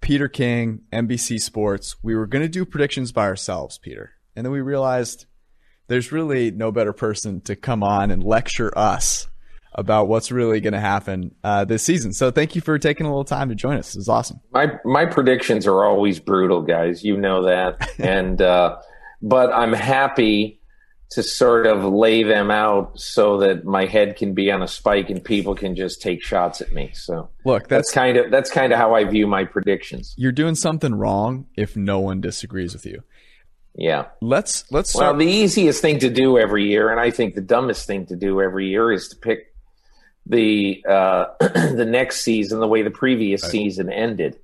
Peter King, NBC Sports. We were going to do predictions by ourselves, Peter. And then we realized there's really no better person to come on and lecture us about what's really going to happen uh, this season. So thank you for taking a little time to join us. It was awesome. My my predictions are always brutal, guys. You know that, and uh, but I'm happy to sort of lay them out so that my head can be on a spike and people can just take shots at me. So look, that's, that's kind of that's kind of how I view my predictions. You're doing something wrong if no one disagrees with you. Yeah. Let's let's start. Well, the easiest thing to do every year, and I think the dumbest thing to do every year, is to pick the uh, the next season the way the previous right. season ended,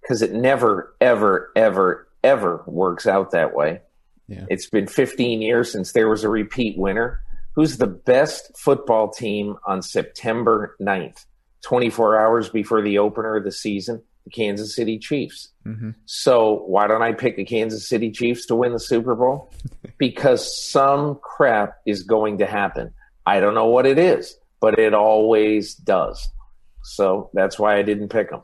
because it never, ever, ever, ever works out that way. Yeah. It's been 15 years since there was a repeat winner. Who's the best football team on September 9th, 24 hours before the opener of the season? The Kansas City Chiefs. Mm-hmm. So why don't I pick the Kansas City Chiefs to win the Super Bowl? because some crap is going to happen. I don't know what it is, but it always does. So that's why I didn't pick them.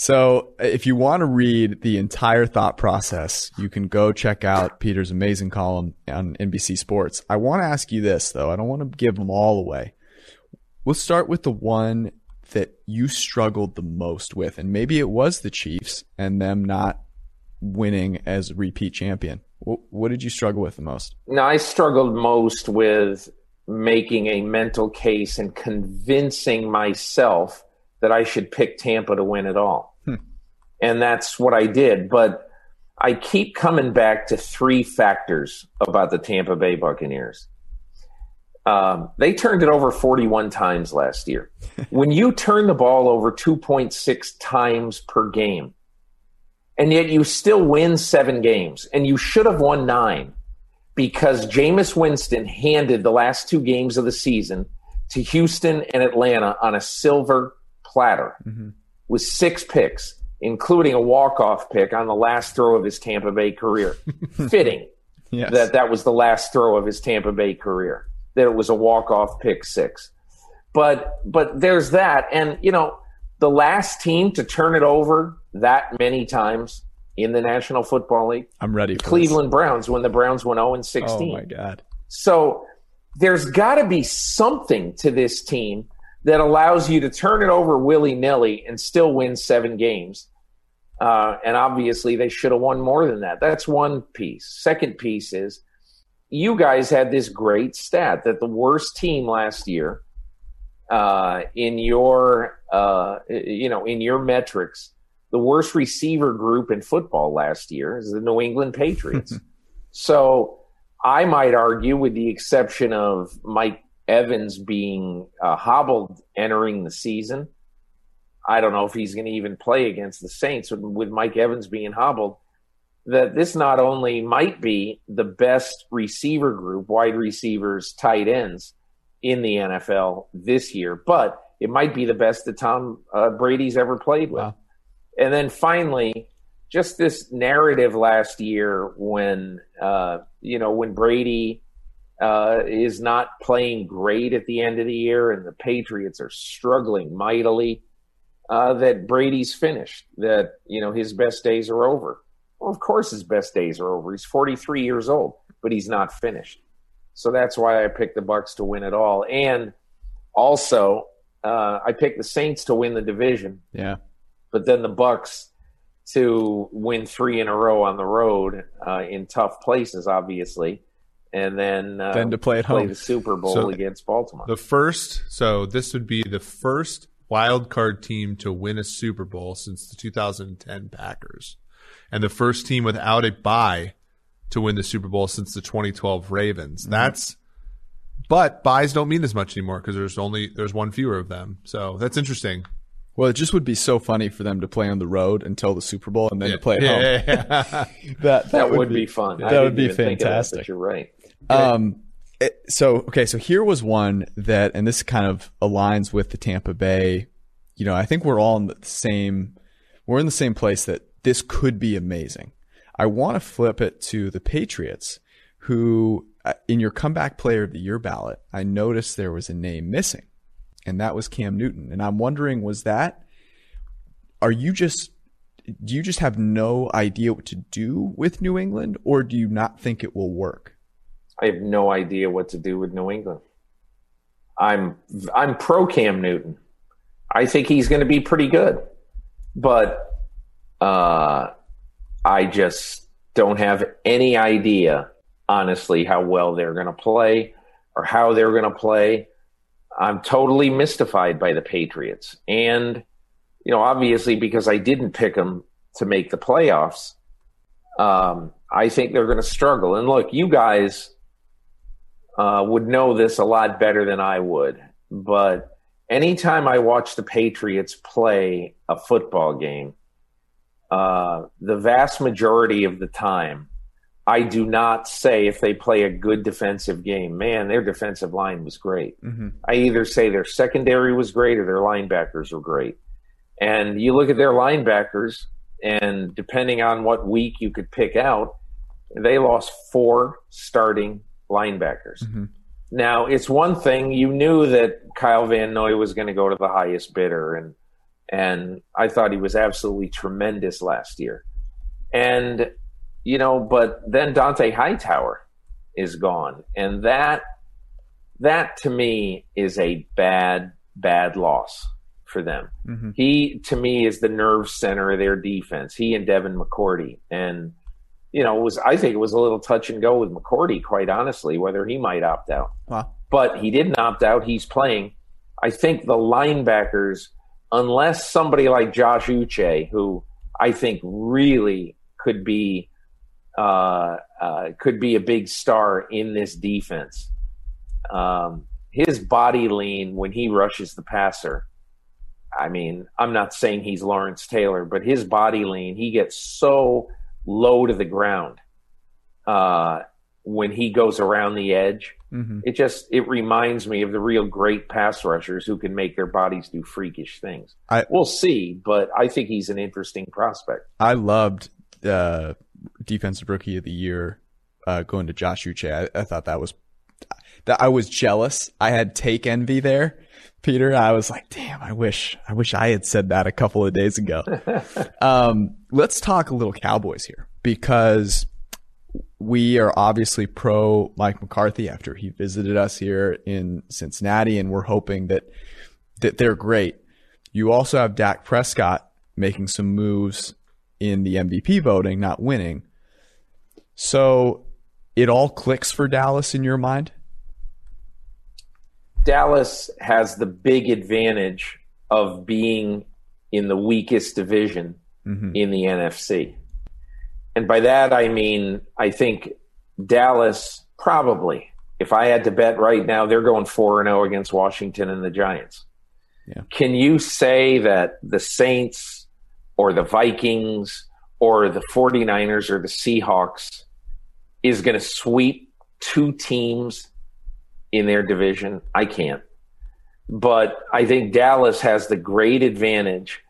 So, uh, if you want to read the entire thought process, you can go check out Peter's amazing column on NBC Sports. I want to ask you this, though. I don't want to give them all away. We'll start with the one that you struggled the most with, and maybe it was the Chiefs and them not winning as repeat champion. What, what did you struggle with the most? No, I struggled most with making a mental case and convincing myself that I should pick Tampa to win it all. Hmm. And that's what I did. But I keep coming back to three factors about the Tampa Bay Buccaneers. Um, they turned it over 41 times last year. when you turn the ball over 2.6 times per game, and yet you still win seven games, and you should have won nine because Jameis Winston handed the last two games of the season to Houston and Atlanta on a silver platter mm-hmm. with six picks, including a walk-off pick on the last throw of his Tampa Bay career. Fitting yes. that that was the last throw of his Tampa Bay career. That it was a walk-off pick six. But but there's that, and you know the last team to turn it over that many times in the National Football League. I'm ready. Cleveland this. Browns when the Browns went 0 and 16. Oh my god! So there's got to be something to this team that allows you to turn it over willy nilly and still win seven games. Uh, and obviously, they should have won more than that. That's one piece. Second piece is you guys had this great stat that the worst team last year uh, in your uh, you know in your metrics, the worst receiver group in football last year is the New England Patriots. so I might argue, with the exception of Mike Evans being uh, hobbled entering the season. I don't know if he's going to even play against the Saints with, Mike Evans being hobbled. That this not only might be the best receiver group, wide receivers, tight ends in the NFL this year, but it might be the best that Tom uh, Brady's ever played with. Wow. And then finally, just this narrative last year when uh, you know when Brady uh, is not playing great at the end of the year, and the Patriots are struggling mightily. Uh, that Brady's finished. That you know his best days are over. Well, of course his best days are over. He's 43 years old, but he's not finished. So that's why I picked the Bucks to win it all, and also uh, I picked the Saints to win the division. Yeah, but then the Bucks to win three in a row on the road uh, in tough places, obviously and then uh, then to play at play home the Super Bowl so against Baltimore. The first, so this would be the first wild card team to win a Super Bowl since the 2010 Packers, and the first team without a bye to win the Super Bowl since the 2012 Ravens. Mm-hmm. That's but buys don't mean as much anymore because there's only there's one fewer of them. So that's interesting. Well, it just would be so funny for them to play on the road until the Super Bowl and then yeah. to play at yeah, home. Yeah, that, that, that would, would be, be, fun. That would be fantastic. That, you're right. Um, it, so okay, so here was one that, and this kind of aligns with the Tampa Bay. You know, I think we're all in the same. We're in the same place that this could be amazing. I want to flip it to the Patriots, who uh, in your comeback player of the year ballot, I noticed there was a name missing, and that was Cam Newton. And I'm wondering, was that? Are you just do you just have no idea what to do with New England, or do you not think it will work? I have no idea what to do with New England. I'm I'm pro Cam Newton. I think he's going to be pretty good, but uh, I just don't have any idea, honestly, how well they're going to play or how they're going to play. I'm totally mystified by the Patriots, and you know, obviously because I didn't pick them to make the playoffs, um, I think they're going to struggle. And look, you guys uh, would know this a lot better than I would, but anytime I watch the Patriots play a football game, uh, the vast majority of the time, I do not say if they play a good defensive game, man, their defensive line was great. Mm-hmm. I either say their secondary was great or their linebackers were great. And you look at their linebackers, and depending on what week you could pick out, they lost four starting linebackers. Mm-hmm. Now, it's one thing you knew that Kyle Van Noy was going to go to the highest bidder, and and I thought he was absolutely tremendous last year. And you know, but then Dont'a Hightower is gone, and that that to me is a bad bad loss for them. Mm-hmm. He to me is the nerve center of their defense. He and Devin McCourty, and you know, was I think it was a little touch and go with McCourty, quite honestly, whether he might opt out. Wow. But he didn't opt out. He's playing. I think the linebackers, unless somebody like Josh Uche, who I think really could be uh, uh, could be a big star in this defense. Um, his body lean when he rushes the passer. I mean, I'm not saying he's Lawrence Taylor, but his body lean, he gets so low to the ground uh, when he goes around the edge. Mm-hmm. It just it reminds me of the real great pass rushers who can make their bodies do freakish things. I, we'll see, but I think he's an interesting prospect. I loved uh, defensive rookie of the year uh, going to Josh Uche. I, I thought that was that I was jealous. I had take envy there. Peter, I was like, damn, I wish, I wish I had said that a couple of days ago. um, let's talk a little Cowboys here because we are obviously pro Mike McCarthy after he visited us here in Cincinnati, and we're hoping that that they're great. You also have Dak Prescott making some moves in the MVP voting, not winning. So it all clicks for Dallas in your mind? Dallas has the big advantage of being in the weakest division mm-hmm. in the NFC. And by that, I mean, I think Dallas probably, if I had to bet right now, they're going 4 0 against Washington and the Giants. Yeah. Can you say that the Saints or the Vikings or the 49ers or the Seahawks is going to sweep two teams in their division? I can't. But I think Dallas has the great advantage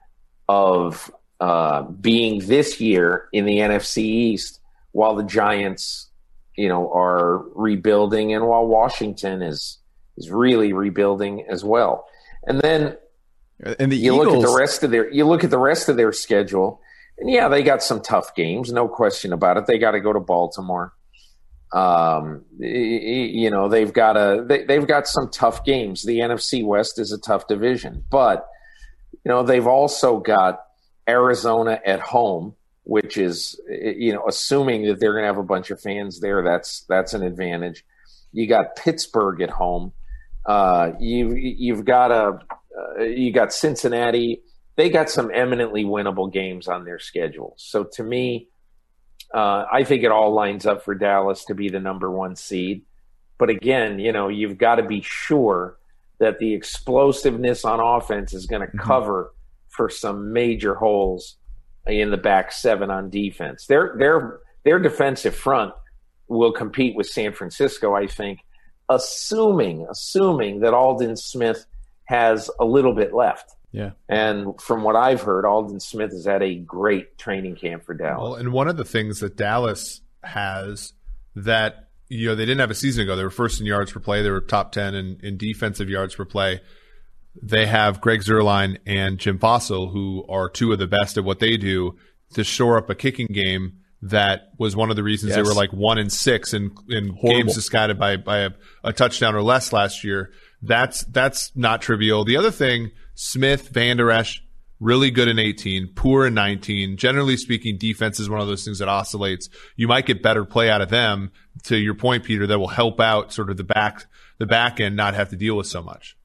of uh, being this year in the NFC East while the Giants, you know, are rebuilding and while Washington is is really rebuilding as well. And then and the you Eagles, look at the rest of their you look at the rest of their schedule, and yeah, they got some tough games, no question about it. They got to go to Baltimore. Um, you know, they've got a they, they've got some tough games. The NFC West is a tough division, but you know they've also got Arizona at home, which is you know assuming that they're going to have a bunch of fans there. That's that's an advantage. You got Pittsburgh at home. Uh, you you've got a uh, you got Cincinnati. They got some eminently winnable games on their schedule. So to me, uh, I think it all lines up for Dallas to be the number one seed. But again, you know, you've got to be sure that the explosiveness on offense is going to mm-hmm. cover for some major holes in the back seven on defense. Their their their defensive front will compete with San Francisco, I think, assuming assuming that Aldon Smith has a little bit left. Yeah. And from what I've heard, Aldon Smith has had a great training camp for Dallas. Well, and one of the things that Dallas has that you know they didn't have a season ago. They were first in yards per play. They were top ten in, in defensive yards per play. they have Greg Zuerlein and Jim Fassel, who are two of the best at what they do to shore up a kicking game that was one of the reasons they were like one and six in, in Horrible. games decided by, by a, a touchdown or less last year. That's, that's not trivial. The other thing, Smith, Vander Esch, really good in 18, poor in 19. Generally speaking, defense is one of those things that oscillates. You might get better play out of them to your point, Peter, that will help out sort of the back, the back end not have to deal with so much.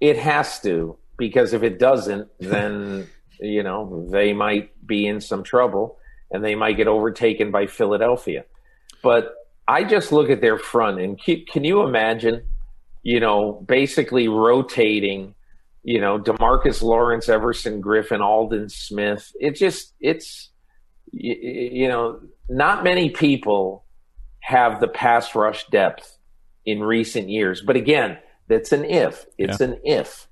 It has to because if it doesn't, then you know they might be in some trouble and they might get overtaken by Philadelphia. But I just look at their front and keep, can you imagine, you know, basically rotating, you know, DeMarcus Lawrence, Everson Griffen, Aldon Smith. It just it's you, you know not many people have the pass rush depth in recent years. But again, that's an if. It's an if.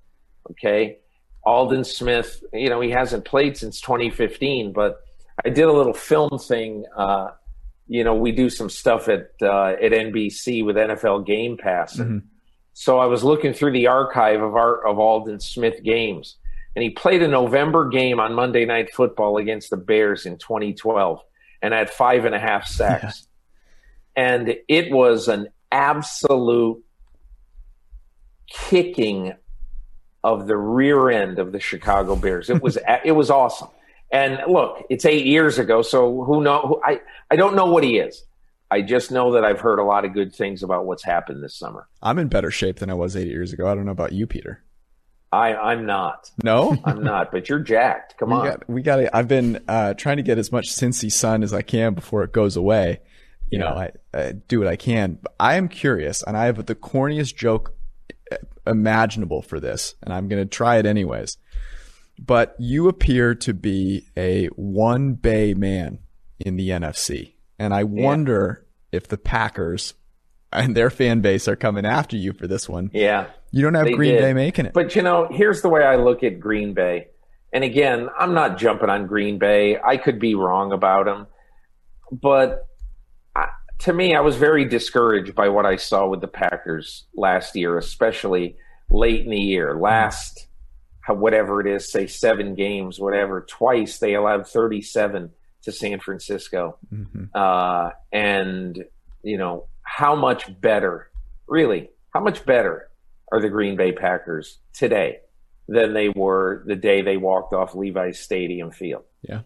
Okay. Aldon Smith, you know, he hasn't played since 2015, but I did a little film thing. Uh, you know, we do some stuff at uh, at NBC with NFL Game Pass, and so I was looking through the archive of our of Aldon Smith games, and he played a November game on Monday Night Football against the Bears in 2012, and had five and a half sacks, and it was an absolute kicking of the rear end of the Chicago Bears. It was it was awesome. And look, it's eight years ago, so who know? Who, I I don't know what he is. I just know that I've heard a lot of good things about what's happened this summer. I'm in better shape than I was eight years ago. I don't know about you, Peter. I I'm not. No, I'm not. But you're jacked. Come we on. got we got. to I've been uh, trying to get as much Cincy sun as I can before it goes away. You know, I, I do what I can. But I am curious, and I have the corniest joke uh, imaginable for this, and I'm going to try it anyways. But you appear to be a one bay man in the NFC, and I wonder if the Packers and their fan base are coming after you for this one. yeah. You don't have Green did. Bay making it. But you know, here's the way I look at Green Bay. And again, I'm not jumping on Green Bay. I could be wrong about them. But I, to me, I was very discouraged by what I saw with the Packers last year, especially late in the year. Last, whatever it is, say seven games, whatever, twice they allowed 37 to San Francisco. Uh, and, you know, how much better, really, how much better are the Green Bay Packers today than they were the day they walked off Levi's Stadium field. Yeah.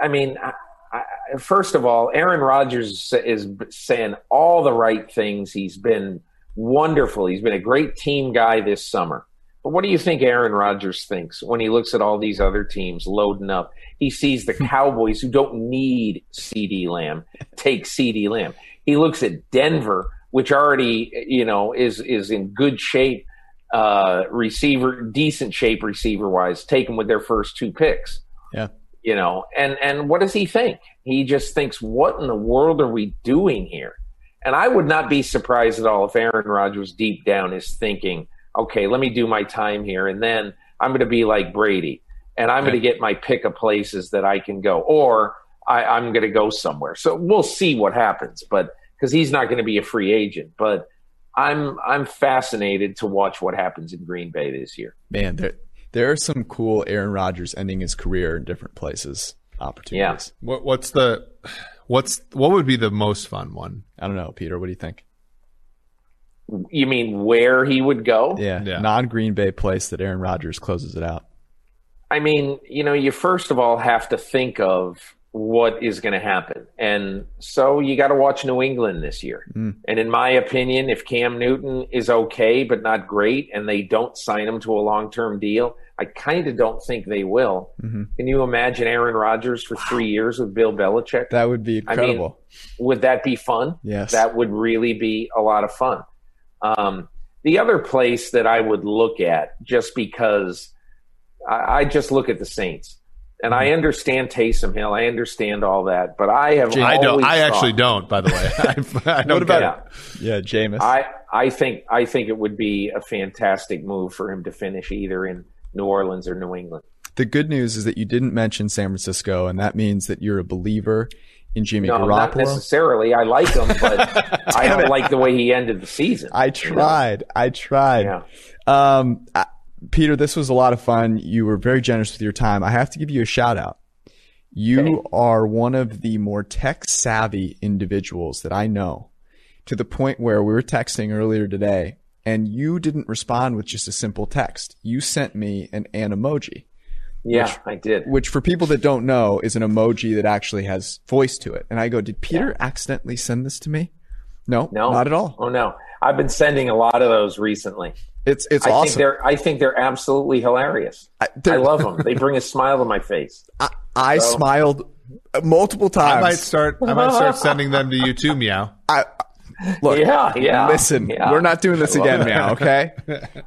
I mean, I, I, first of all, Aaron Rodgers is saying all the right things. He's been wonderful. He's been a great team guy this summer. But what do you think Aaron Rodgers thinks when he looks at all these other teams loading up? He sees the Cowboys who don't need CeeDee Lamb take CeeDee Lamb. He looks at Denver, which already you know is is in good shape, uh, receiver, decent shape receiver wise, taken with their first two picks. Yeah. You know, and and what does he think? He just thinks, what in the world are we doing here? And I would not be surprised at all if Aaron Rodgers deep down is thinking, okay, let me do my time here, and then I'm going to be like Brady, and I'm going to get my pick of places that I can go, or I, I'm going to go somewhere. So we'll see what happens, but because he's not going to be a free agent, but I'm I'm fascinated to watch what happens in Green Bay this year. Man, there there are some cool Aaron Rodgers ending his career in different places opportunities. What, what's the, what's, what would be the most fun one? I don't know, Peter. What do you think? You mean where he would go? Yeah, Yeah. non Green Bay place that Aaron Rodgers closes it out. I mean, you know, you first of all have to think of what is going to happen. And so you got to watch New England this year. Hmm. And in my opinion, if Cam Newton is okay, but not great, and they don't sign him to a long term deal, I kind of don't think they will. Mm-hmm. Can you imagine Aaron Rodgers for three years with Bill Belichick? That would be I mean, incredible. would that be fun? Yes. That would really be a lot of fun. Um, the other place that I would look at, just because I, I just look at the Saints, and Mm-hmm. I understand Taysom Hill, I understand all that, but I have I don't, always I actually don't, by the way. I, I don't what about. Yeah. yeah, Jameis? I I think I think it would be a fantastic move for him to finish either in New Orleans or New England. the good news is that you didn't mention San Francisco, and that means that you're a believer in Jimmy no, not necessarily. I like him, but I don't like the way he ended the season. I tried. I tried. Yeah. Um, I- Peter, this was a lot of fun. You were very generous with your time. I have to give you a shout out. You Okay. are one of the more tech savvy individuals that I know to the point where we were texting earlier today and you didn't respond with just a simple text. You sent me an, an Animoji, Yeah, I did. which for people that don't know is an Animoji that actually has voice to it. And I go, did Peter accidentally send this to me? No, No, not at all. Oh no, I've been sending a lot of those recently. It's, it's I think they're I think they're absolutely hilarious. I, I love them. They bring a smile to my face. I, I So- smiled multiple times. I might start. I might start sending them to you too, meow. I, look, Yeah, yeah. listen, yeah. we're not doing this again now, okay?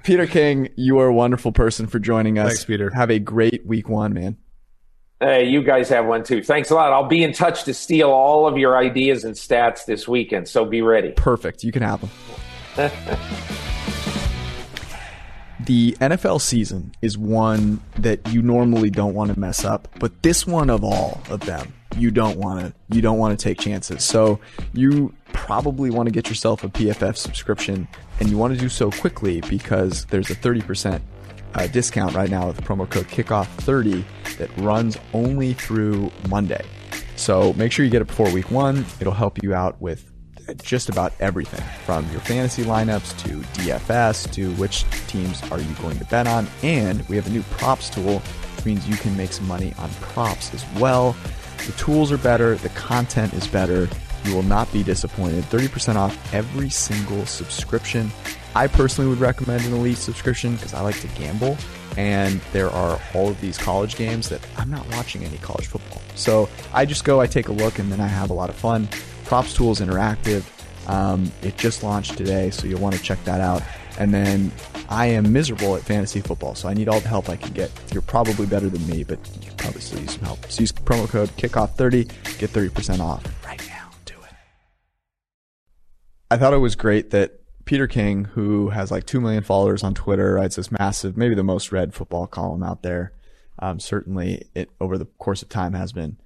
Peter King, you are a wonderful person for joining us. Thanks, Peter. Have a great week one, man. Hey, you guys have one too. Thanks a lot. I'll be in touch to steal all of your ideas and stats this weekend. So be ready. Perfect. You can have them. the NFL season is one that you normally don't want to mess up, but this one of all of them, you don't want to you don't want to take chances. So you probably want to get yourself a PFF subscription, and you want to do so quickly because there's a 30% uh, discount right now with the promo code Kickoff30 that runs only through Monday. So make sure you get it before week one. It'll help you out with just about everything from your fantasy lineups to DFS to which teams are you going to bet on. And we have a new props tool, which means you can make some money on props as well. The tools are better, the content is better. You will not be disappointed. 30% off every single subscription. I personally would recommend an elite subscription because I like to gamble. And there are all of these college games that I'm not watching any college football. So I just go, I take a look, and then I have a lot of fun. Props Tools Interactive. Um, it just launched today, so you'll want to check that out. And then I am miserable at fantasy football, so I need all the help I can get. You're probably better than me, but you can probably still use some help. So use promo code Kickoff30, get 30% off right now. Do it. I thought it was great that Peter King, who has like 2 million followers on Twitter, writes this massive, maybe the most read football column out there. Um, certainly, it over the course of time has been.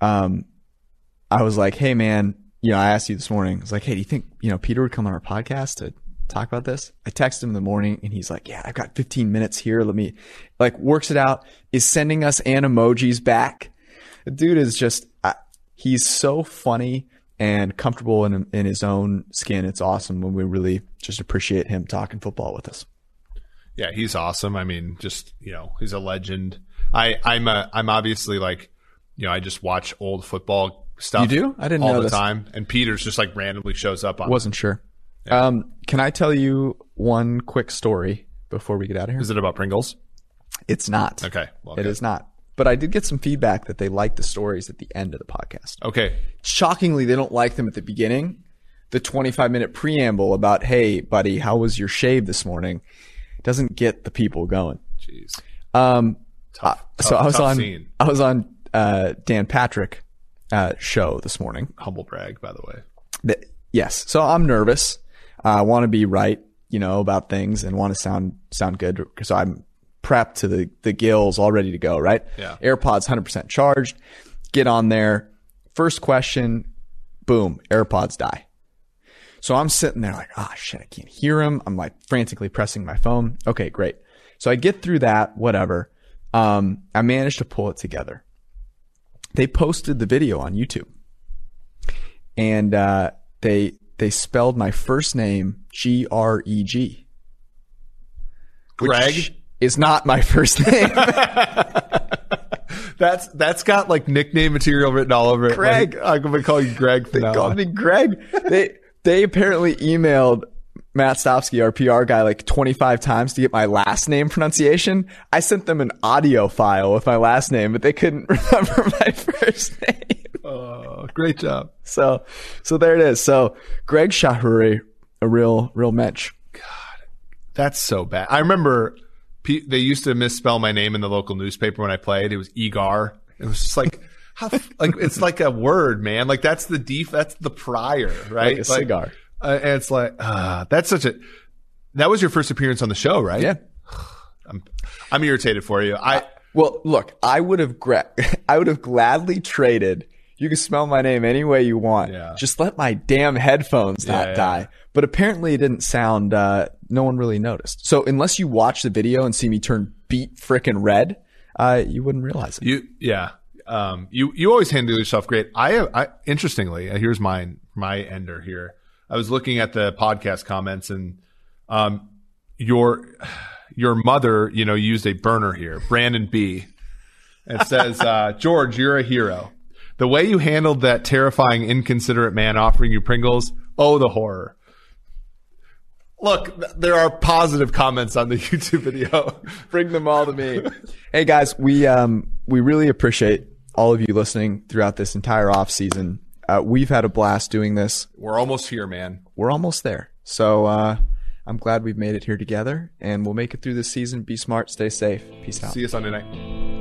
Um, I was like, hey, man, you know, I asked you this morning, I was like, hey, do you think, you know, Peter would come on our podcast to talk about this? I text him in the morning and he's like, yeah, I've got 15 minutes here. Let me, like, works it out, is sending us Animojis back. The dude is just, uh, he's so funny and comfortable in, in his own skin. It's awesome when we really just appreciate him talking football with us. Yeah, he's awesome. I mean, just you know, he's a legend. I I'm a I'm obviously like, you know, I just watch old football stuff. You do? I didn't all know the this. time. And Peters just like randomly shows up on. Wasn't sure. Um, can I tell you one quick story before we get out of here? Is it about Pringles? It's not. Okay, well, It good. is not. But I did get some feedback that they like the stories at the end of the podcast. Okay, Shockingly, they don't like them at the beginning. The 25 minute preamble about, hey, buddy, how was your shave this morning? doesn't get the people going. jeez, Um, tough. uh, so I was on, scene. I was on, uh, Dan Patrick, uh, show this morning. humble brag, by the way. Th- yes. So I'm nervous. I want to be right, you know, about things and want to sound sound good. So I'm prepped to the the gills, all ready to go. Right. Yeah. AirPods 100% charged. Get on there. First question. Boom. AirPods die. So I'm sitting there like, ah, shit, I can't hear him. I'm like frantically pressing my phone. Okay, great. So I get through that, whatever. Um, I managed to pull it together. They posted the video on YouTube and uh, they they spelled my first name G R E G. Greg? is not my first name. That's that's got like nickname material written all over it. Greg. Like, I'm gonna call you Greg. They called me Greg. They they apparently emailed Matt Stopsky, our PR guy, like 25 times to get my last name pronunciation. I sent them an audio file with my last name, but they couldn't remember my first name. Great job. So so there it is. So Greg Chahrouri, a real real match. God, That's so bad. I remember pe- they used to misspell my name in the local newspaper when I played. It was Egar. It was just like how like it's like a word, man. Like that's the def that's the prior, right? Like a cigar. Uh, and it's like uh, that's such a that was your first appearance on the show, right? Yeah. I'm I'm irritated for you. I Well, look, I would have gra- I would have gladly traded You can smell my name any way you want. Yeah. Just let my damn headphones Yeah, not yeah. die. But apparently it didn't sound, uh, no one really noticed. So unless you watch the video and see me turn beat frickin' red, uh, you wouldn't realize it. You yeah. Um, you you always handle yourself great. I have I interestingly, uh, here's mine my ender here. I was looking at the podcast comments and um your your mother, you know, used a burner here. Brandon B. It says, uh, George, you're a hero. The way you handled that terrifying, inconsiderate man offering you Pringles, oh, the horror. Look, there are positive comments on the YouTube video. Bring them all to me. hey guys, we um we really appreciate all of you listening throughout this entire off season. Uh, we've had a blast doing this. We're almost here, man. We're almost there. So uh, I'm glad we've made it here together, and we'll make it through this season. Be smart, stay safe. Peace out. See you Sunday night.